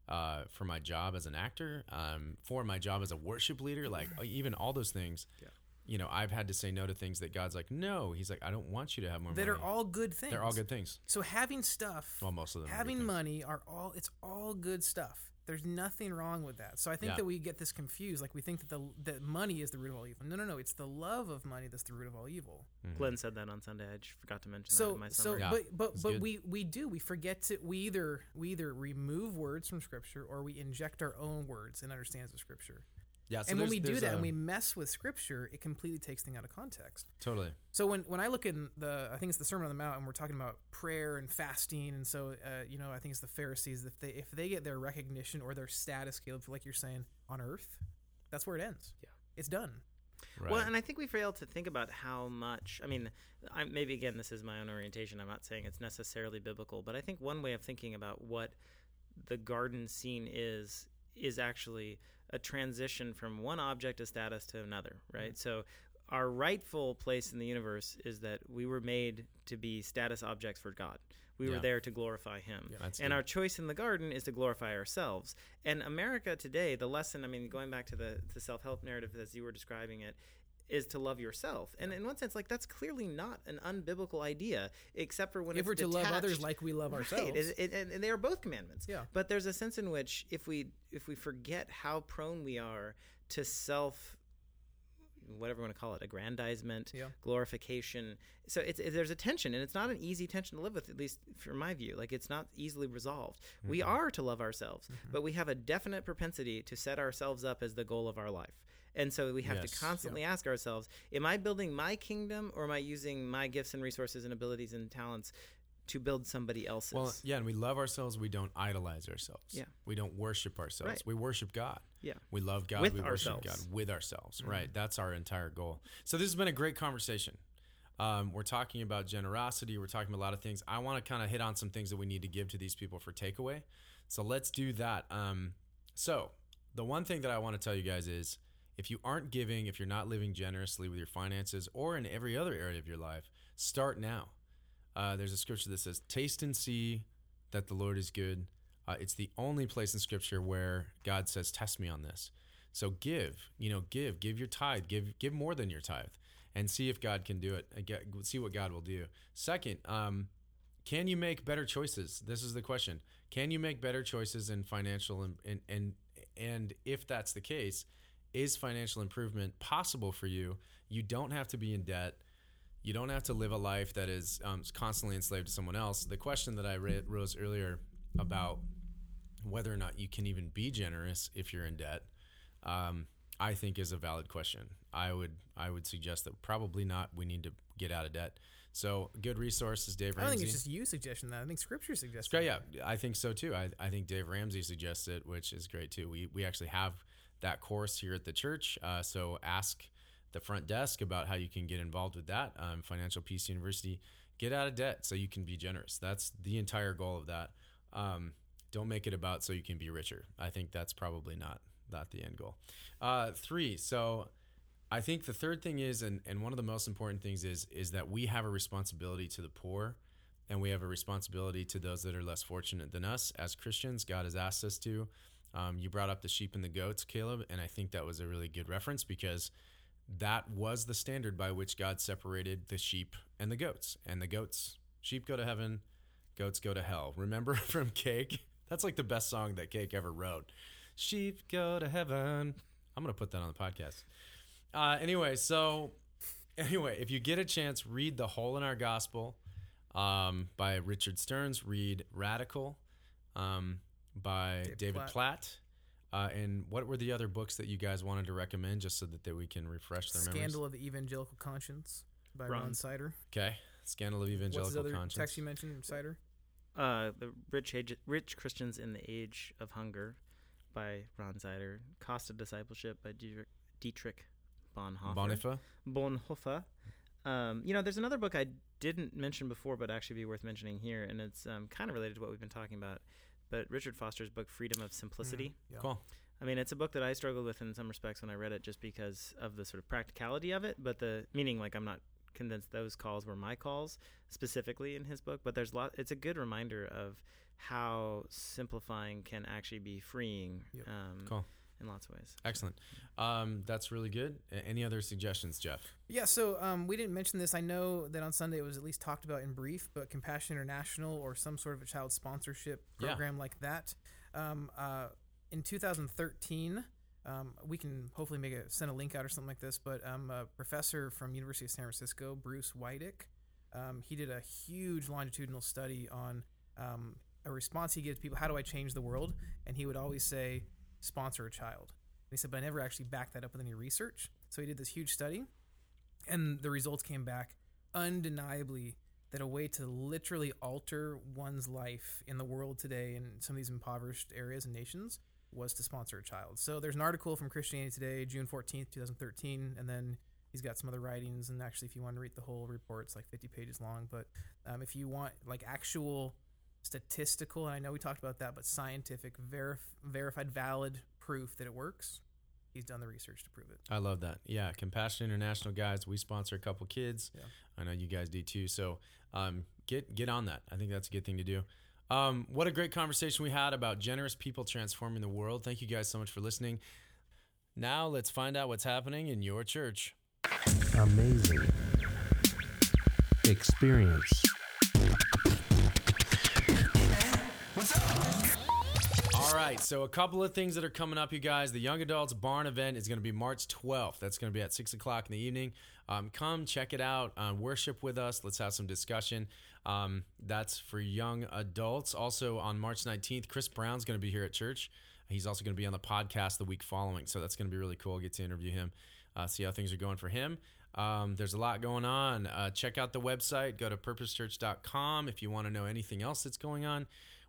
uh, for my job as an actor, um, for my job as a worship leader. Like, even all those things. Yeah. You know, I've had to say no to things that God's like, no. He's like, I don't want you to have more that money. are all good things They're all good things. so having stuff Well, most of them. having things. money are all it's all good stuff there's nothing wrong with that so i think Yeah. that we get this confused like we think that the that money is the root of all evil no no no it's the love of money that's the root of all evil mm-hmm. Glenn said that on Sunday. I just forgot to mention that so in my so summary. Yeah, but but but good. we we do we forget to we either we either remove words from scripture or we inject our own words and understands of scripture Yeah. So and when we do that a- and we mess with scripture it completely takes things out of context totally. so when, when I look in the, I think it's the Sermon on the Mount, and we're talking about prayer and fasting, and so uh, you know, I think it's the Pharisees. If they if they get their recognition or their status, Caleb, like you're saying, on earth, that's where it ends. Yeah. it's done. Right. Well, and I think we fail to think about how much. I mean, I, maybe again, this is my own orientation. I'm not saying it's necessarily biblical, but I think one way of thinking about what the garden scene is is actually a transition from one object of status to another, right? Mm-hmm. So our rightful place in the universe is that we were made to be status objects for God. We were there to glorify Him. That's and good. our choice in the garden is to glorify ourselves. And America today, the lesson, I mean, going back to the, the self help narrative as you were describing it, is to love yourself. And in one sense, like that's clearly not an unbiblical idea, except for when if it's we're to love others like we love [LAUGHS] ourselves. Right, it- it- and, and they are both commandments. Yeah. But there's a sense in which if we if we forget how prone we are to self whatever you want to call it aggrandizement Yeah. glorification so it's it, there's a tension and it's not an easy tension to live with at least from my view like it's not easily resolved we mm-hmm. are to love ourselves mm-hmm. but we have a definite propensity to set ourselves up as the goal of our life and so we have Yes. to constantly ask ourselves am i building my kingdom or am i using my gifts and resources and abilities and talents to build somebody else's Well, yeah, and we love ourselves. We don't idolize ourselves. Yeah. We don't worship ourselves. Right. We worship God. Yeah. We love God. With we worship ourselves. Mm-hmm. God with ourselves. Right. That's our entire goal. So this has been a great conversation. Um, we're talking about generosity. We're talking about a lot of things. I want to kind of hit on some things that we need to give to these people for takeaway. So let's do that. Um, so the one thing that I want to tell you guys is if you aren't giving, if you're not living generously with your finances or in every other area of your life, start now. Uh, there's a scripture that says, Taste and see that the Lord is good. Uh, it's the only place in scripture where God says, Test me on this. So give, you know, give, give your tithe, give, give more than your tithe, and see if God can do it. get- See what God will do. Second, um, can you make better choices? This is the question. Can you make better choices in financial and and and, and if that's the case, is financial improvement possible for you? You don't have to be in debt. You don't have to live a life that is um, constantly enslaved to someone else. The question that I ra- rose earlier about whether or not you can even be generous if you're in debt, um, I think is a valid question. I would I would suggest that probably not. We need to get out of debt. So good resources, Dave I don't think it's just you suggesting that. I think Scripture suggests that. yeah, I think so too. I, I think Dave Ramsey suggests it, which is great too. We we actually have that course here at the church. Uh, so ask the front desk about how you can get involved with that. Um, Financial Peace University, get out of debt so you can be generous. That's the entire goal of that. Um, don't make it about so you can be richer. I think that's probably not not the end goal. Uh, three. So I think the third thing is, and, and one of the most important things is, is that we have a responsibility to the poor and we have a responsibility to those that are less fortunate than us as Christians. God has asked us to. Um, you brought up the sheep and the goats, Caleb, and I think that was a really good reference because that was the standard by which God separated the sheep and the goats. And the goats, sheep go to heaven, goats go to hell. Remember [LAUGHS] from Cake? That's like the best song that Cake ever wrote. Sheep go to heaven. I'm going to put that on the podcast. Uh, anyway, so anyway, if you get a chance, read The Hole in Our Gospel um, by Richard Stearns. Read Radical um, by David David, Platt. Platt. Uh, and what were the other books that you guys wanted to recommend just so that, that we can refresh their memory? Scandal of the Evangelical Conscience by Ron. Ron Sider. Okay. Scandal of What's his Evangelical other Conscience. text you mentioned, Sider? Uh, the rich age, rich Christians in the Age of Hunger by Ron Sider, Cost of Discipleship by Dietrich, Dietrich Bonhoeffer. Bonifa. Bonhoeffer. Um, you know, there's another book I didn't mention before, but actually be worth mentioning here, and it's um, kind of related to what we've been talking about. But Richard Foster's book, Freedom of Simplicity. Yeah. Cool. I mean, it's a book that I struggled with in some respects when I read it, just because of the sort of practicality of it. But the meaning, like, I'm not convinced those calls were my calls specifically in his book. But there's a lot. It's a good reminder of how simplifying can actually be freeing. Yep. Um, Cool. In lots of ways. Excellent. Um, that's really good. Any other suggestions, Jeff? Yeah, so um, we didn't mention this. I know that on Sunday it was at least talked about in brief, but Compassion International or some sort of a child sponsorship Yeah. program like that. Um, uh, in 2013, um, we can hopefully make a send a link out or something like this. But um, a professor from University of San Francisco, Bruce Wydick, um, he did a huge longitudinal study on um, a response he gives people. How do I change the world? And he would always say, sponsor a child. And he said, but I never actually backed that up with any research. So he did this huge study and the results came back undeniably that a way to literally alter one's life in the world today in some of these impoverished areas and nations was to sponsor a child. So there's an article from Christianity Today, June 14th, 2013, and then he's got some other writings. And actually, if you want to read the whole report, it's like 50 pages long. But um, if you want like actual statistical, and I know we talked about that, but scientific, verif- verified, valid proof that it works, he's done the research to prove it. I love that. Yeah, Compassion International guys. We sponsor a couple kids. Yeah. I know you guys do too. So um, get get on that. I think that's a good thing to do. Um, what a great conversation we had about generous people transforming the world. Thank you guys so much for listening. Now let's find out what's happening in your church. amazing experience. All right, so a couple of things that are coming up, you guys. The Young Adults Barn event is going to be March 12th. That's going to be at 6 o'clock in the evening. Um, come check it out. Uh, worship with us. Let's have some discussion. Um, that's for young adults. Also, on March 19th, Chris Brown's going to be here at church. He's also going to be on the podcast the week following. So that's going to be really cool. get to interview him, uh, see how things are going for him. Um, there's a lot going on. Uh, check out the website. Go to purposechurch.com if you want to know anything else that's going on.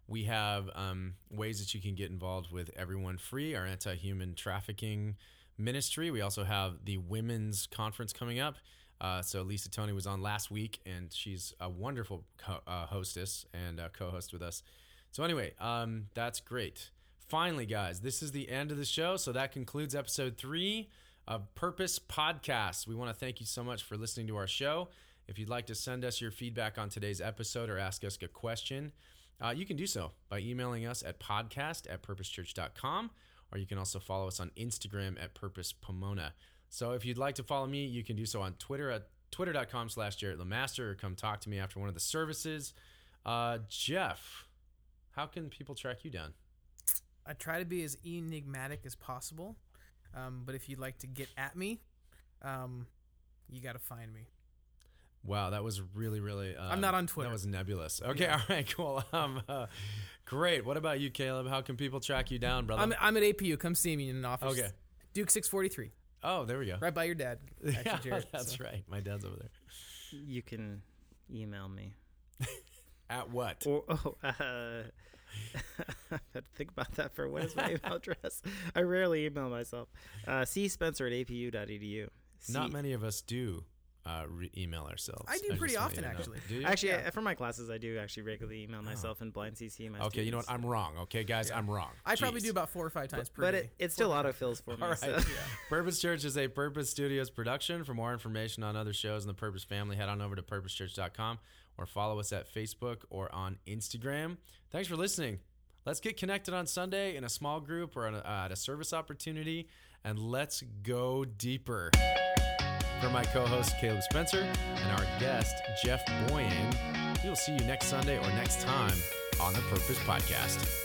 We have um, ways that you can get involved with Everyone Free, our anti human trafficking ministry. We also have the women's conference coming up. Uh, so Lisa Tony was on last week, and she's a wonderful co- uh, hostess and uh, co-host with us. So anyway, um, that's great. Finally, guys, this is the end of the show. So that concludes episode three of Purpose Podcast. We want to thank you so much for listening to our show. If you'd like to send us your feedback on today's episode or ask us a question, uh, you can do so by emailing us at podcast at purposechurch.com, or you can also follow us on Instagram at Purpose Pomona. So if you'd like to follow me, you can do so on Twitter at twitter.com slash Jarrett Lemaster or come talk to me after one of the services. Uh, Jeff, how can people track you down? I try to be as enigmatic as possible, um, but if you'd like to get at me, um, you got to find me. Wow, that was really, really. Um, I'm not on Twitter. That was nebulous. Okay, [LAUGHS] all right, cool. Um, uh, great. What about you, Caleb? How can people track you down, brother? I'm, I'm at APU. Come see me in an office. Okay. Duke 643, oh, there we go. right by your dad. [LAUGHS] Yeah, Jarrett, that's so. right. My dad's over there. You can email me. [LAUGHS] At what? Or oh, uh, I had to think about that for what is my email address. I rarely email myself. Uh, C Spencer at apu.edu. C- Not many of us do uh, re- email ourselves. I do just pretty often, actually. Do you? Actually, Yeah. for my classes, I do actually regularly email myself and blind CC my okay, you know what? I'm wrong. Okay, guys, I'm wrong. I probably do about four or five times per but day. it, it still autofills for [LAUGHS] me. All right. so- [LAUGHS] Purpose Church is a Purpose Studios production. For more information on other shows in the Purpose family, head on over to purposechurch.com or follow us at Facebook or on Instagram. Thanks for listening. Let's get connected on Sunday in a small group or a- uh, at a service opportunity, and let's go deeper. My co host, Caleb Spencer, and our guest, Jeff Boian, we will see you next Sunday or next time on the Purpose Podcast.